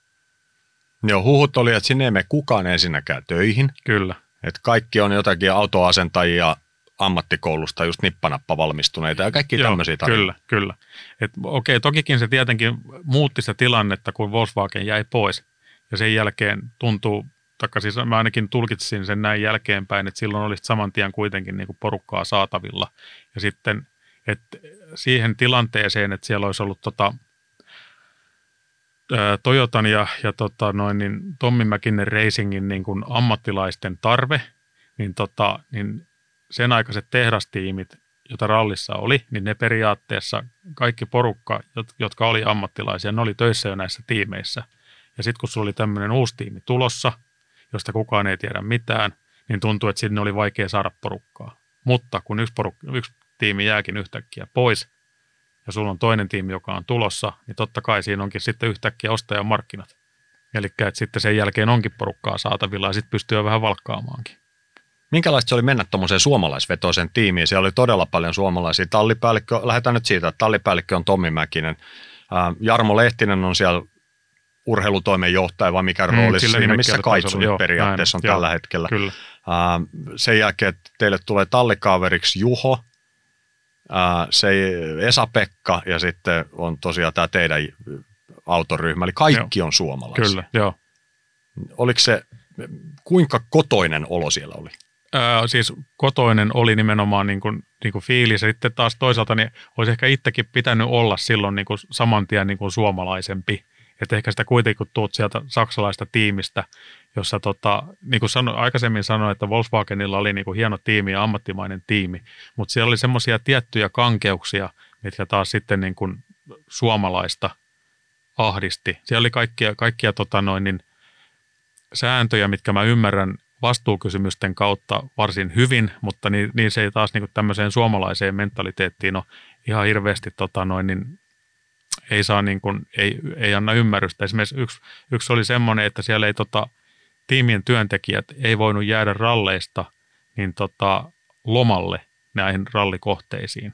Joo, huhut oli, että sinne ei mene kukaan ensinnäkään töihin. Kyllä. Että kaikki on jotakin autoasentajia ammattikoulusta just nippanappa valmistuneita ja kaikki tämmöisiä tarinoita. Kyllä, kyllä. Et, okei, tokikin se tietenkin muutti sitä tilannetta, kun Volkswagen jäi pois. Ja sen jälkeen tuntuu, taikka siis mä ainakin tulkitsin sen näin jälkeenpäin, että silloin olisi saman tien kuitenkin niin porukkaa saatavilla. Ja sitten, että siihen tilanteeseen, että siellä olisi ollut tota, Toyotan ja, ja tota noin, niin Tommi Mäkinen Racingin niin kuin ammattilaisten tarve, niin, tota, niin sen aikaiset tehdastiimit, joita rallissa oli, niin ne periaatteessa kaikki porukka, jotka oli ammattilaisia, ne oli töissä jo näissä tiimeissä. Ja sitten kun sulla oli tämmöinen uusi tiimi tulossa, josta kukaan ei tiedä mitään, niin tuntuu, että sinne oli vaikea saada porukkaa. Mutta kun yksi, porukka, yksi tiimi jääkin yhtäkkiä pois, ja sulla on toinen tiimi, joka on tulossa, niin totta kai siinä onkin sitten yhtäkkiä ostajamarkkinat. Eli että sitten sen jälkeen onkin porukkaa saatavilla ja sitten pystyy vähän valkkaamaankin. Minkälaista se oli mennä tuommoiseen suomalaisvetoiseen tiimiin? Siellä oli todella paljon suomalaisia. Tallipäällikkö, lähdetään nyt siitä, että tallipäällikkö on Tommi Mäkinen. Jarmo Lehtinen on siellä urheilutoimenjohtaja vai mikä mm, rooli siinä, missä Kaitsu nyt periaatteessa näin, on joo, tällä hetkellä. Kyllä. sen jälkeen teille tulee tallikaaveriksi Juho, se Esa-Pekka ja sitten on tosiaan tämä teidän autoryhmä, eli kaikki joo. on suomalaisia. Kyllä, joo. Oliko se, kuinka kotoinen olo siellä oli? ää, siis kotoinen oli nimenomaan niin kuin, niin kuin fiilis. Sitten taas toisaalta niin olisi ehkä itsekin pitänyt olla silloin niin kuin saman tien niin kuin suomalaisempi. Että ehkä sitä kuitenkin, kun tuut sieltä saksalaista tiimistä, jossa tota, niin kuin sano, aikaisemmin sanoin, että Volkswagenilla oli niin kuin hieno tiimi ja ammattimainen tiimi, mutta siellä oli semmoisia tiettyjä kankeuksia, mitkä taas sitten niin kuin suomalaista ahdisti. Siellä oli kaikkia, kaikkia tota noin, niin sääntöjä, mitkä mä ymmärrän vastuukysymysten kautta varsin hyvin, mutta niin, niin se ei taas niin kuin tämmöiseen suomalaiseen mentaliteettiin ole ihan hirveästi tota noin, niin ei saa niin kuin, ei, ei anna ymmärrystä. Esimerkiksi yksi, yksi oli semmoinen, että siellä ei tota, tiimien työntekijät ei voinut jäädä ralleista niin tota, lomalle näihin rallikohteisiin.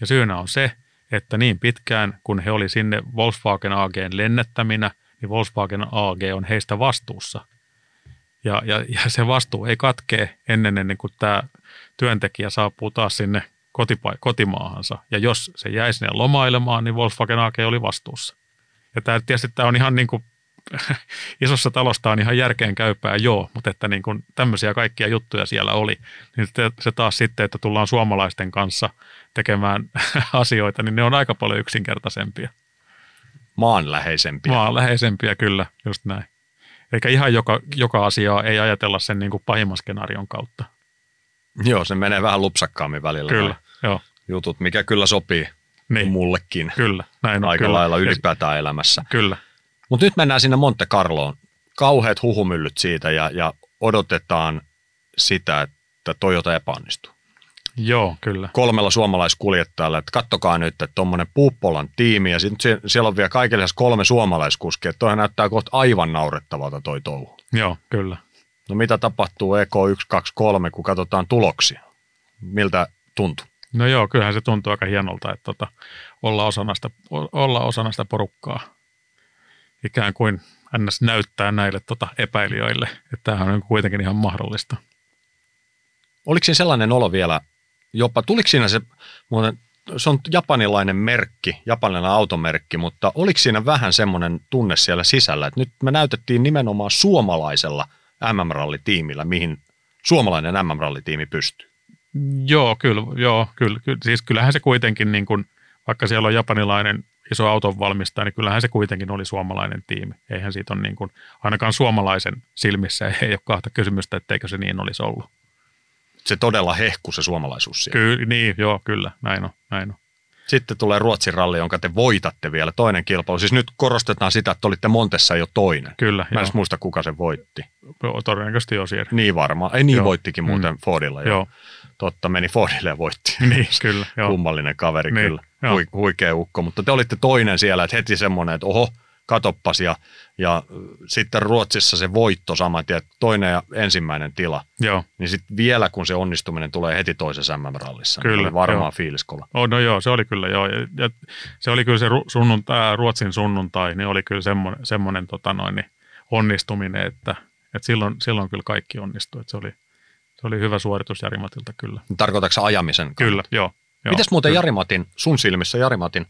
Ja syynä on se, että niin pitkään kun he oli sinne Volkswagen AGn lennättäminä, niin Volkswagen AG on heistä vastuussa. Ja, ja, ja se vastuu ei katkee ennen, ennen kuin tämä työntekijä saapuu taas sinne kotipa- kotimaahansa. Ja jos se jäi sinne lomailemaan, niin Volkswagen AG oli vastuussa. Ja tämä, tietysti tämä on ihan niin kuin [LAUGHS] isossa talosta on ihan järkeen käypää, joo, mutta että niin kuin tämmöisiä kaikkia juttuja siellä oli, niin se taas sitten, että tullaan suomalaisten kanssa tekemään [LAUGHS] asioita, niin ne on aika paljon yksinkertaisempia. Maanläheisempiä. Maanläheisempiä, kyllä, just näin. Eikä ihan joka, joka asiaa ei ajatella sen niin kuin pahimman skenaarion kautta. Joo, se menee vähän lupsakkaammin välillä. Kyllä, joo. Jutut, mikä kyllä sopii niin. mullekin. Kyllä, näin on. Aika kyllä. lailla ylipäätään elämässä. Kyllä. Mutta nyt mennään sinne Monte Carloon. Kauheat huhumyllyt siitä ja, ja odotetaan sitä, että Toyota epäonnistuu. Joo, kyllä. Kolmella suomalaiskuljettajalla, että kattokaa nyt, että tuommoinen Puuppolan tiimi ja sitten siellä on vielä kaikille kolme suomalaiskuskia. Toihan näyttää kohta aivan naurettavalta toi touhu. Joo, kyllä. No mitä tapahtuu EK123, kun katsotaan tuloksia? Miltä tuntuu? No joo, kyllähän se tuntuu aika hienolta, että tota, olla, osana sitä, olla osana sitä porukkaa. Ikään kuin ns. näyttää näille tota, epäilijöille, että tämähän on kuitenkin ihan mahdollista. Oliko siinä sellainen olo vielä, jopa, tuliko siinä se, muuten, se on japanilainen merkki, japanilainen automerkki, mutta oliko siinä vähän semmoinen tunne siellä sisällä, että nyt me näytettiin nimenomaan suomalaisella MM-rallitiimillä, mihin suomalainen MM-rallitiimi pystyy? Joo, kyllä, joo, kyllä, kyllä. Siis kyllähän se kuitenkin, niin kuin, vaikka siellä on japanilainen iso auton valmistaja, niin kyllähän se kuitenkin oli suomalainen tiimi. Eihän siitä ole niin kuin, ainakaan suomalaisen silmissä ei ole kahta kysymystä, etteikö se niin olisi ollut se todella hehku se suomalaisuus siellä. Kyllä, niin, joo, kyllä, näin on, näin on. Sitten tulee Ruotsin ralli, jonka te voitatte vielä, toinen kilpailu. Siis nyt korostetaan sitä, että olitte Montessa jo toinen. Kyllä, Mä en muista, kuka se voitti. Joo, todennäköisesti Osier. Niin varmaan. Ei niin joo. voittikin muuten mm. Fordilla. Jo. Joo. Totta, meni Fordille ja voitti. [LAUGHS] Niin, kyllä. Joo. Kummallinen kaveri niin, kyllä. Hui, huikea ukko, mutta te olitte toinen siellä, että heti semmoinen, että oho, katoppas ja, ja sitten Ruotsissa se voitto saman tien, toinen ja ensimmäinen tila. Joo. Niin sitten vielä kun se onnistuminen tulee heti toisessa MM-rallissa, kyllä, niin varmaan fiiliskolla. Oh, no joo, se oli kyllä joo. Ja, ja se oli kyllä se sunnuntai, Ruotsin sunnuntai, niin oli kyllä semmoinen, semmoinen tota noin, niin onnistuminen, että, että silloin, silloin kyllä kaikki onnistui. Että se, oli, se oli hyvä suoritus Jarimatilta kyllä. Tarkoitatko ajamisen? Kannalta? Kyllä, joo. joo Mites muuten kyllä. Jarimatin, sun silmissä Jarimatin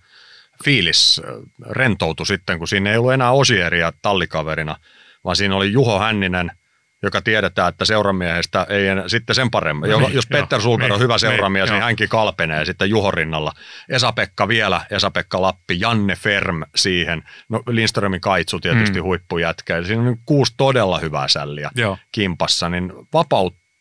fiilis rentoutui sitten, kun siinä ei ollut enää Osieria tallikaverina, vaan siinä oli Juho Hänninen, joka tiedetään, että seuramiehestä ei enää, sitten sen paremmin. No niin, Jos Petter Sulker on niin, hyvä seuramies, niin, niin hänkin kalpenee sitten Juho rinnalla. Esa-Pekka vielä, Esa-Pekka Lappi, Janne Ferm siihen. No Lindströmin kaitsu tietysti mm. huippujätkä. Siinä on kuusi todella hyvää sälliä joo. kimpassa, niin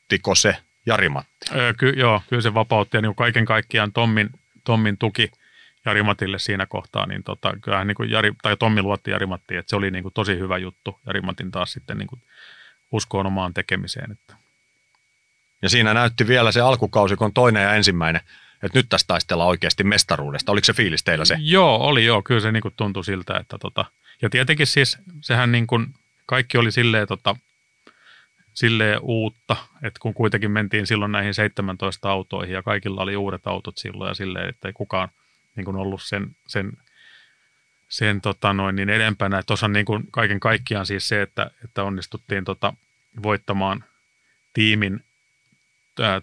vapauttiko se Jari Matti? Öö, ky- joo, kyllä se vapautti ja niin kaiken kaikkiaan Tommin, Tommin tuki – Jari Matille siinä kohtaa, niin tota, kyllähän niin kuin Jari, tai Tommi luotti Jari Mattiin, että se oli niin kuin tosi hyvä juttu. Jari Matin taas sitten niin kuin uskoon omaan tekemiseen. Että. Ja siinä näytti vielä se alkukausi, kun toinen ja ensimmäinen, että nyt tästä taistellaan oikeasti mestaruudesta. Oliko se fiilis teillä se? Joo, oli joo. Kyllä se niin kuin tuntui siltä, että tota, ja tietenkin siis sehän niin kuin, kaikki oli silleen, tota, silleen uutta, että kun kuitenkin mentiin silloin näihin 17 autoihin ja kaikilla oli uudet autot silloin ja silleen, että ei kukaan – niin kuin ollut sen, sen, sen tota noin, niin edempänä. Tuossa niin kuin kaiken kaikkiaan siis se, että, että onnistuttiin tota voittamaan tiimin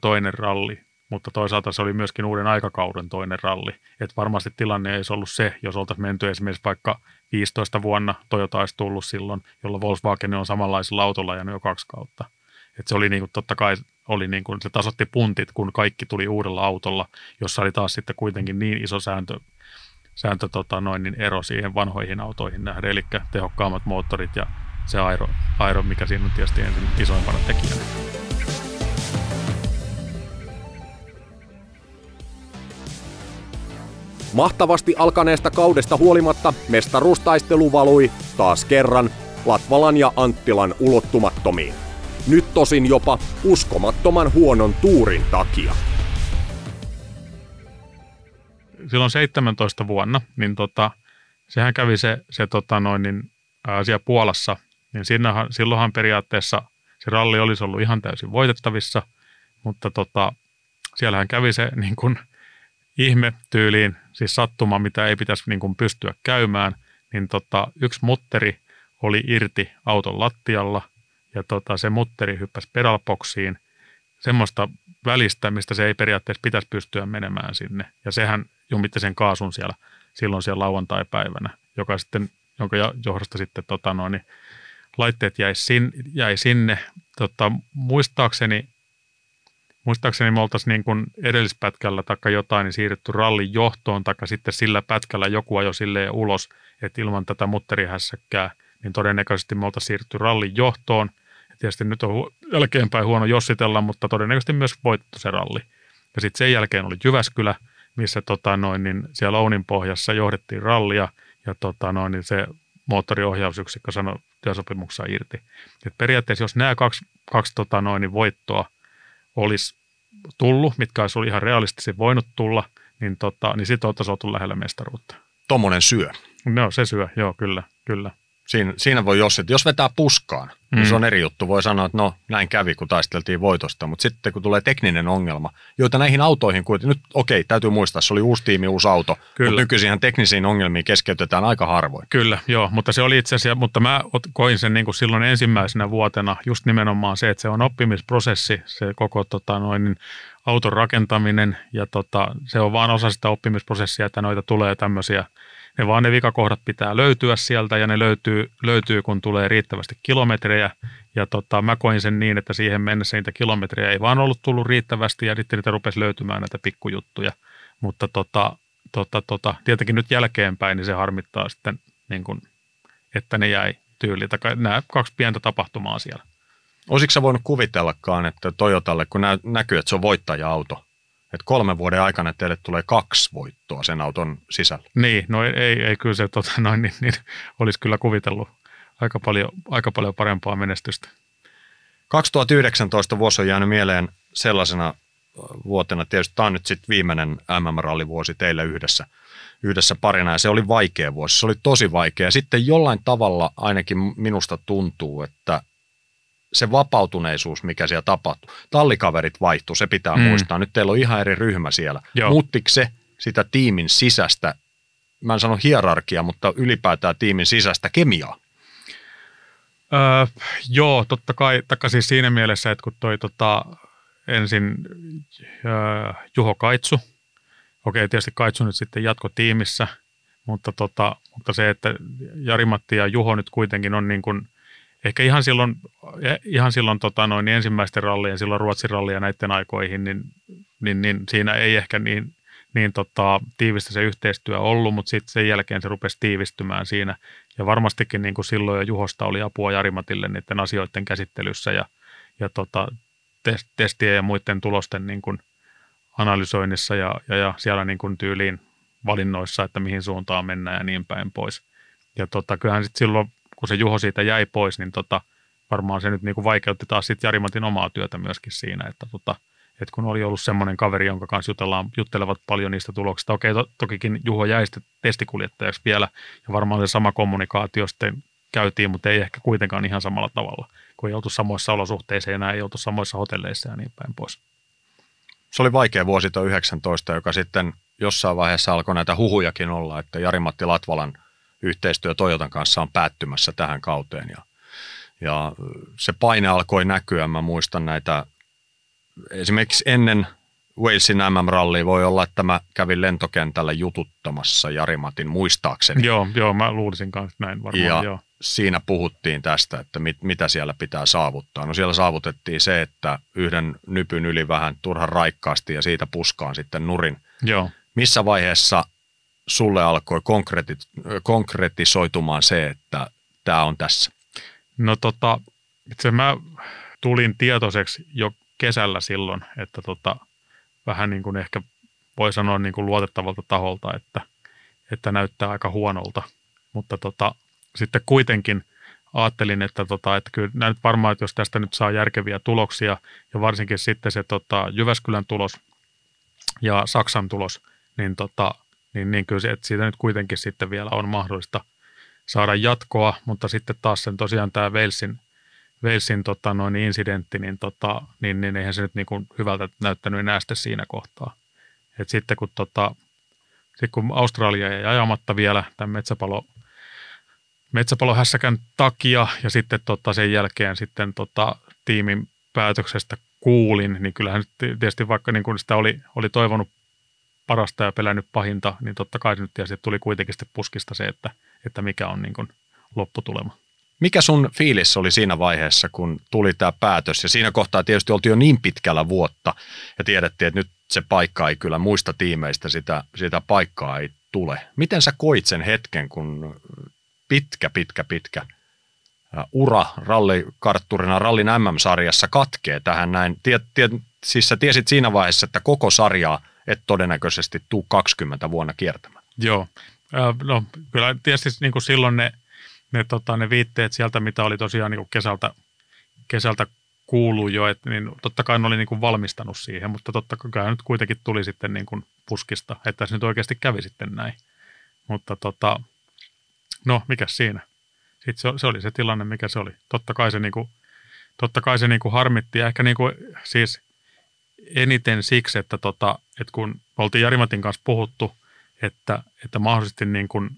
toinen ralli, mutta toisaalta se oli myöskin uuden aikakauden toinen ralli. Et varmasti tilanne ei ollut se, jos oltaisiin menty esimerkiksi vaikka 15 vuonna Toyota olisi tullut silloin, jolla Volkswagen on samanlaisella autolla ja jo kaksi kautta. Et se oli niin kuin, totta kai oli niin kuin, se tasotti puntit, kun kaikki tuli uudella autolla, jossa oli taas sitten kuitenkin niin iso sääntö, sääntö tota noin, niin ero siihen vanhoihin autoihin nähden, eli tehokkaammat moottorit ja se aero, aero mikä siinä on tietysti ensin isoimpana tekijänä. Mahtavasti alkaneesta kaudesta huolimatta mestaruustaistelu valui taas kerran Latvalan ja Anttilan ulottumattomiin. Nyt tosin jopa uskomattoman huonon tuurin takia. Silloin 17 vuonna, niin tota, sehän kävi se, se tota noin, niin, asia Puolassa, niin sinnehän, silloinhan periaatteessa se ralli olisi ollut ihan täysin voitettavissa, mutta tota, siellähän kävi se niin kuin, ihme tyyliin, siis sattuma, mitä ei pitäisi niin kuin, pystyä käymään, niin tota, yksi mutteri oli irti auton lattialla ja tota, se mutteri hyppäsi pedalboksiin semmoista välistä, mistä se ei periaatteessa pitäisi pystyä menemään sinne. Ja sehän jumitti sen kaasun siellä silloin siellä lauantai-päivänä, joka sitten, jonka johdosta sitten tota noin, niin laitteet jäi, sin, jäi sinne. Tota, muistaakseni, muistaakseni me oltaisiin niin kuin edellispätkällä tai jotain niin siirretty rallin johtoon, tai sitten sillä pätkällä joku ajoi silleen ulos, että ilman tätä mutterihässäkkää – niin todennäköisesti me oltaisiin siirrytty rallin johtoon. Ja tietysti nyt on jälkeenpäin huono jossitella, mutta todennäköisesti myös voittu se ralli. Ja sitten sen jälkeen oli Jyväskylä, missä tota noin, niin siellä Ounin pohjassa johdettiin rallia ja tota noin, niin se moottoriohjausyksikkö sanoi työsopimuksessa irti. Et periaatteessa jos nämä kaksi, kaksi tota noin, niin voittoa olisi tullut, mitkä olisi ollut ihan realistisesti voinut tulla, niin, tota, niin sitten oltaisiin oltu lähellä mestaruutta. Tommonen syö. No se syö, joo kyllä, kyllä. Siinä, siinä voi jos, että jos vetää puskaan, mm. niin se on eri juttu. Voi sanoa, että no näin kävi, kun taisteltiin voitosta. Mutta sitten kun tulee tekninen ongelma, joita näihin autoihin kuitenkin, nyt okei, täytyy muistaa, se oli uusi tiimi, uusi auto, Kyllä. mutta nykyisin teknisiin ongelmiin keskeytetään aika harvoin. Kyllä, joo, mutta se oli itse asiassa, mutta mä koin sen niin kuin silloin ensimmäisenä vuotena just nimenomaan se, että se on oppimisprosessi, se koko tota, noin, niin auton rakentaminen ja tota, se on vaan osa sitä oppimisprosessia, että noita tulee tämmöisiä – ne vaan ne vikakohdat pitää löytyä sieltä ja ne löytyy, löytyy kun tulee riittävästi kilometrejä. Ja tota, mä koin sen niin, että siihen mennessä niitä kilometrejä ei vaan ollut tullut riittävästi ja sitten niitä rupesi löytymään näitä pikkujuttuja. Mutta tota, tota, tota, tietenkin nyt jälkeenpäin niin se harmittaa sitten, niin kun, että ne jäi tyyliin. Nämä kaksi pientä tapahtumaa siellä. Olisitko sä voinut kuvitellakaan, että Toyotalle, kun nä- näkyy, että se on voittaja-auto, että kolmen vuoden aikana teille tulee kaksi voittoa sen auton sisällä. Niin, no ei, ei, ei kyllä se tota, noin, niin, niin, olisi kyllä kuvitellut aika paljon, aika paljon parempaa menestystä. 2019 vuosi on jäänyt mieleen sellaisena vuotena, tietysti tämä on nyt sitten viimeinen MM-rallivuosi teille yhdessä, yhdessä parina, ja se oli vaikea vuosi, se oli tosi vaikea, ja sitten jollain tavalla ainakin minusta tuntuu, että se vapautuneisuus, mikä siellä tapahtui. Tallikaverit vaihtu, se pitää mm. muistaa. Nyt teillä on ihan eri ryhmä siellä. Muuttiko se sitä tiimin sisästä, mä en sano hierarkia, mutta ylipäätään tiimin sisäistä kemiaa? Öö, joo, totta kai, takka siis siinä mielessä, että kun toi tota, ensin öö, Juho Kaitsu, okei tietysti Kaitsu nyt sitten jatko tiimissä, mutta, tota, mutta se, että Jari-Matti ja Juho nyt kuitenkin on niin kuin – ehkä ihan silloin, ihan silloin tota noin, niin ensimmäisten rallien, silloin Ruotsin rallia näiden aikoihin, niin, niin, niin siinä ei ehkä niin, niin tota, tiivistä se yhteistyö ollut, mutta sitten sen jälkeen se rupesi tiivistymään siinä. Ja varmastikin niin kuin silloin jo Juhosta oli apua Jarimatille niiden asioiden käsittelyssä ja, ja tota, testien ja muiden tulosten niin kuin analysoinnissa ja, ja, ja siellä niin kuin tyyliin valinnoissa, että mihin suuntaan mennään ja niin päin pois. Ja tota, kyllähän sitten silloin kun se Juho siitä jäi pois, niin tota, varmaan se nyt niin kuin vaikeutti taas sitten Jarimatin omaa työtä myöskin siinä, että tota, että kun oli ollut semmoinen kaveri, jonka kanssa jutellaan, juttelevat paljon niistä tuloksista. Okei, to, tokikin Juho jäi sitten testikuljettajaksi vielä, ja varmaan se sama kommunikaatio sitten käytiin, mutta ei ehkä kuitenkaan ihan samalla tavalla, kun ei oltu samoissa olosuhteissa enää ei oltu samoissa hotelleissa ja niin päin pois. Se oli vaikea vuosi 19, joka sitten jossain vaiheessa alkoi näitä huhujakin olla, että Jari-Matti Latvalan – yhteistyö Toyotan kanssa on päättymässä tähän kauteen ja, ja se paine alkoi näkyä. Mä muistan näitä, esimerkiksi ennen Walesin MM-rallia voi olla, että mä kävin lentokentällä jututtamassa Jari Matin muistaakseni. Joo, joo mä luulisin kanssa näin varmaan, ja, joo. siinä puhuttiin tästä, että mit, mitä siellä pitää saavuttaa. No siellä saavutettiin se, että yhden nypyn yli vähän turhan raikkaasti ja siitä puskaan sitten nurin. Joo. Missä vaiheessa sulle alkoi konkreti, konkretisoitumaan se, että tämä on tässä? No tota, itse mä tulin tietoiseksi jo kesällä silloin, että tota, vähän niin kuin ehkä voi sanoa niin kuin luotettavalta taholta, että, että näyttää aika huonolta. Mutta tota, sitten kuitenkin ajattelin, että, tota, että kyllä nyt varmaan, että jos tästä nyt saa järkeviä tuloksia, ja varsinkin sitten se tota, Jyväskylän tulos ja Saksan tulos, niin, tota, niin, niin kyllä se, että siitä nyt kuitenkin sitten vielä on mahdollista saada jatkoa, mutta sitten taas sen tosiaan tämä Walesin, Walesin tota, noin incidentti, niin, tota, niin, niin eihän se nyt niin kuin hyvältä näyttänyt enää sitten siinä kohtaa. Et sitten kun, tota, sitten kun Australia ei ajamatta vielä tämän metsäpalo, metsäpalohässäkän takia ja sitten tota, sen jälkeen sitten tota, tiimin päätöksestä kuulin, niin kyllähän tietysti vaikka niin kun sitä oli, oli toivonut parasta ja pelännyt pahinta, niin totta kai se nyt tietysti tuli kuitenkin sitten puskista se, että, että mikä on niin kuin lopputulema. Mikä sun fiilis oli siinä vaiheessa, kun tuli tämä päätös? Ja siinä kohtaa tietysti oltiin jo niin pitkällä vuotta ja tiedettiin, että nyt se paikka ei kyllä muista tiimeistä, sitä, sitä paikkaa ei tule. Miten sä koit sen hetken, kun pitkä, pitkä, pitkä ura rallikartturina rallin MM-sarjassa katkee tähän näin? Tiet, tiet, siis sä tiesit siinä vaiheessa, että koko sarjaa et todennäköisesti tuu 20 vuonna kiertämään. Joo, no kyllä tietysti niin kuin silloin ne, ne, tota, ne viitteet sieltä, mitä oli tosiaan niin kuin kesältä, kesältä kuuluu jo, että niin totta kai ne oli niin kuin valmistanut siihen, mutta totta kai nyt kuitenkin tuli sitten niin kuin puskista, että se nyt oikeasti kävi sitten näin. Mutta tota, no, mikä siinä? Sitten se, se, oli se tilanne, mikä se oli. Totta kai se, niin kuin, totta kai se niin kuin harmitti ja ehkä niin kuin, siis eniten siksi, että, tota, että kun me oltiin Jarimatin kanssa puhuttu, että, että mahdollisesti niin kuin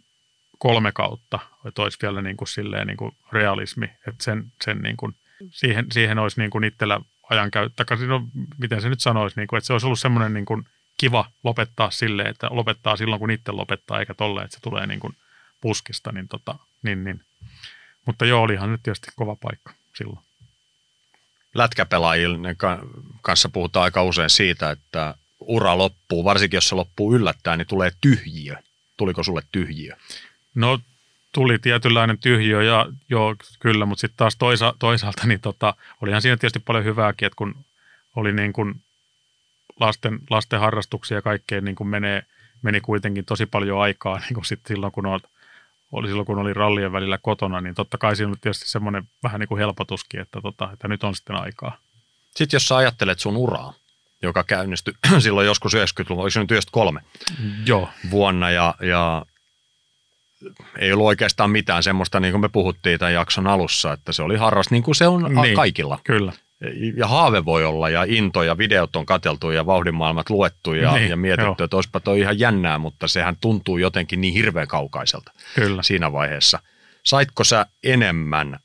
kolme kautta, että olisi vielä niin kuin silleen niin kuin realismi, että sen, sen niin kuin, siihen, siihen olisi niin kuin itsellä ajankäyttö, no, miten se nyt sanoisi, niin kuin, että se olisi ollut semmoinen niin kuin kiva lopettaa silleen, että lopettaa silloin, kun itse lopettaa, eikä tolle, että se tulee niin kuin puskista, niin, tota, niin, niin. Mutta joo, olihan nyt tietysti kova paikka silloin. Lätkäpelaajille kanssa puhutaan aika usein siitä, että ura loppuu, varsinkin jos se loppuu yllättäen, niin tulee tyhjiö. Tuliko sulle tyhjiö? No tuli tietynlainen tyhjiö ja joo, kyllä, mutta sitten taas toisa, toisaalta niin tota, olihan siinä tietysti paljon hyvääkin, että kun oli niin kuin lasten, lasten harrastuksia ja kaikkeen niin kuin menee, meni kuitenkin tosi paljon aikaa niin kuin sit silloin, kun olet, oli silloin, kun oli rallien välillä kotona, niin totta kai siinä oli tietysti semmoinen vähän niin kuin helpotuskin, että, tota, että nyt on sitten aikaa. Sitten jos sä ajattelet sun uraa, joka käynnistyi [CLEARS THROAT] silloin joskus 90-luvulla, oliko se nyt 93 Joo. vuonna ja, ja ei ollut oikeastaan mitään semmoista, niin kuin me puhuttiin tämän jakson alussa, että se oli harras, niin kuin se on niin, kaikilla. Kyllä. Ja haave voi olla, ja into ja videot on kateltu ja vauhdinmaailmat luettu ja, niin, ja mietitty, joo. että olisipa toi ihan jännää, mutta sehän tuntuu jotenkin niin hirveän kaukaiselta Kyllä. siinä vaiheessa. Saitko sä enemmän,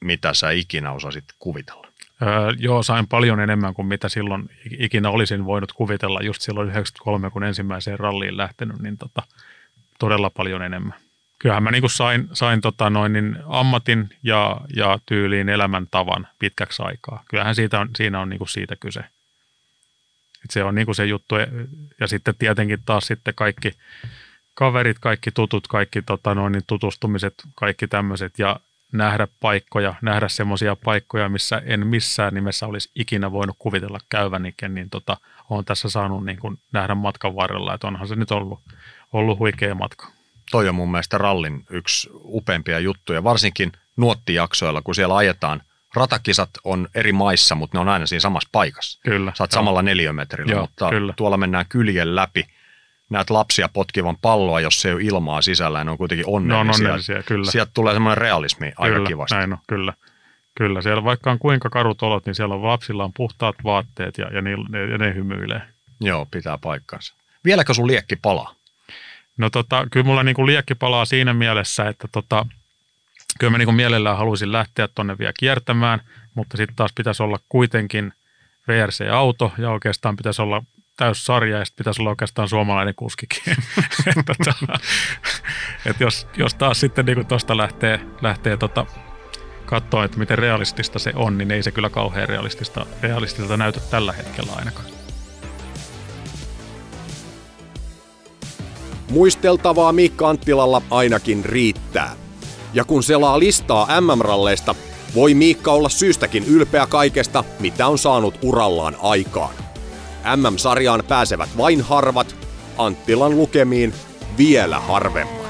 mitä sä ikinä osasit kuvitella? Öö, joo, sain paljon enemmän kuin mitä silloin ikinä olisin voinut kuvitella. Just silloin 93, kun ensimmäiseen ralliin lähtenyt, niin tota, todella paljon enemmän kyllähän mä niin sain, sain tota noin, niin ammatin ja, ja tyyliin elämäntavan pitkäksi aikaa. Kyllähän siitä on, siinä on niin siitä kyse. Et se on niin se juttu. Ja sitten tietenkin taas sitten kaikki kaverit, kaikki tutut, kaikki tota noin, niin tutustumiset, kaikki tämmöiset ja nähdä paikkoja, nähdä semmoisia paikkoja, missä en missään nimessä olisi ikinä voinut kuvitella käyvänikin, niin tota, olen tässä saanut niin kuin nähdä matkan varrella, että onhan se nyt ollut, ollut huikea matka toi on mun mielestä rallin yksi upeimpia juttuja, varsinkin nuottijaksoilla, kun siellä ajetaan. Ratakisat on eri maissa, mutta ne on aina siinä samassa paikassa. Kyllä. Saat samalla neliömetrillä, joo, mutta kyllä. tuolla mennään kyljen läpi. Näet lapsia potkivan palloa, jos se ei ole ilmaa sisällä, ne on kuitenkin onnellisia. Ne on onnellisia, kyllä. Sieltä tulee semmoinen realismi aika kyllä, kivasti. näin on, kyllä. Kyllä, siellä vaikka on kuinka karut olot, niin siellä on lapsilla on puhtaat vaatteet ja, ja, ne, ja ne hymyilee. Joo, pitää paikkansa. Vieläkö sun liekki palaa? No tota, kyllä mulla niinku liekki palaa siinä mielessä, että tota, kyllä mä niinku mielellään haluaisin lähteä tonne vielä kiertämään, mutta sitten taas pitäisi olla kuitenkin VRC-auto ja oikeastaan pitäisi olla täyssarja ja sitten pitäisi olla oikeastaan suomalainen kuskikin. [LAUGHS] että, tota, että jos, jos taas sitten niin tuosta lähtee, lähtee tota, katsoa, että miten realistista se on, niin ei se kyllä kauhean realistista, realistista näytä tällä hetkellä ainakaan. Muisteltavaa Miikka Anttilalla ainakin riittää. Ja kun selaa listaa MM-ralleista, voi Miikka olla syystäkin ylpeä kaikesta, mitä on saanut urallaan aikaan. MM-sarjaan pääsevät vain harvat, Anttilan lukemiin vielä harvemmat.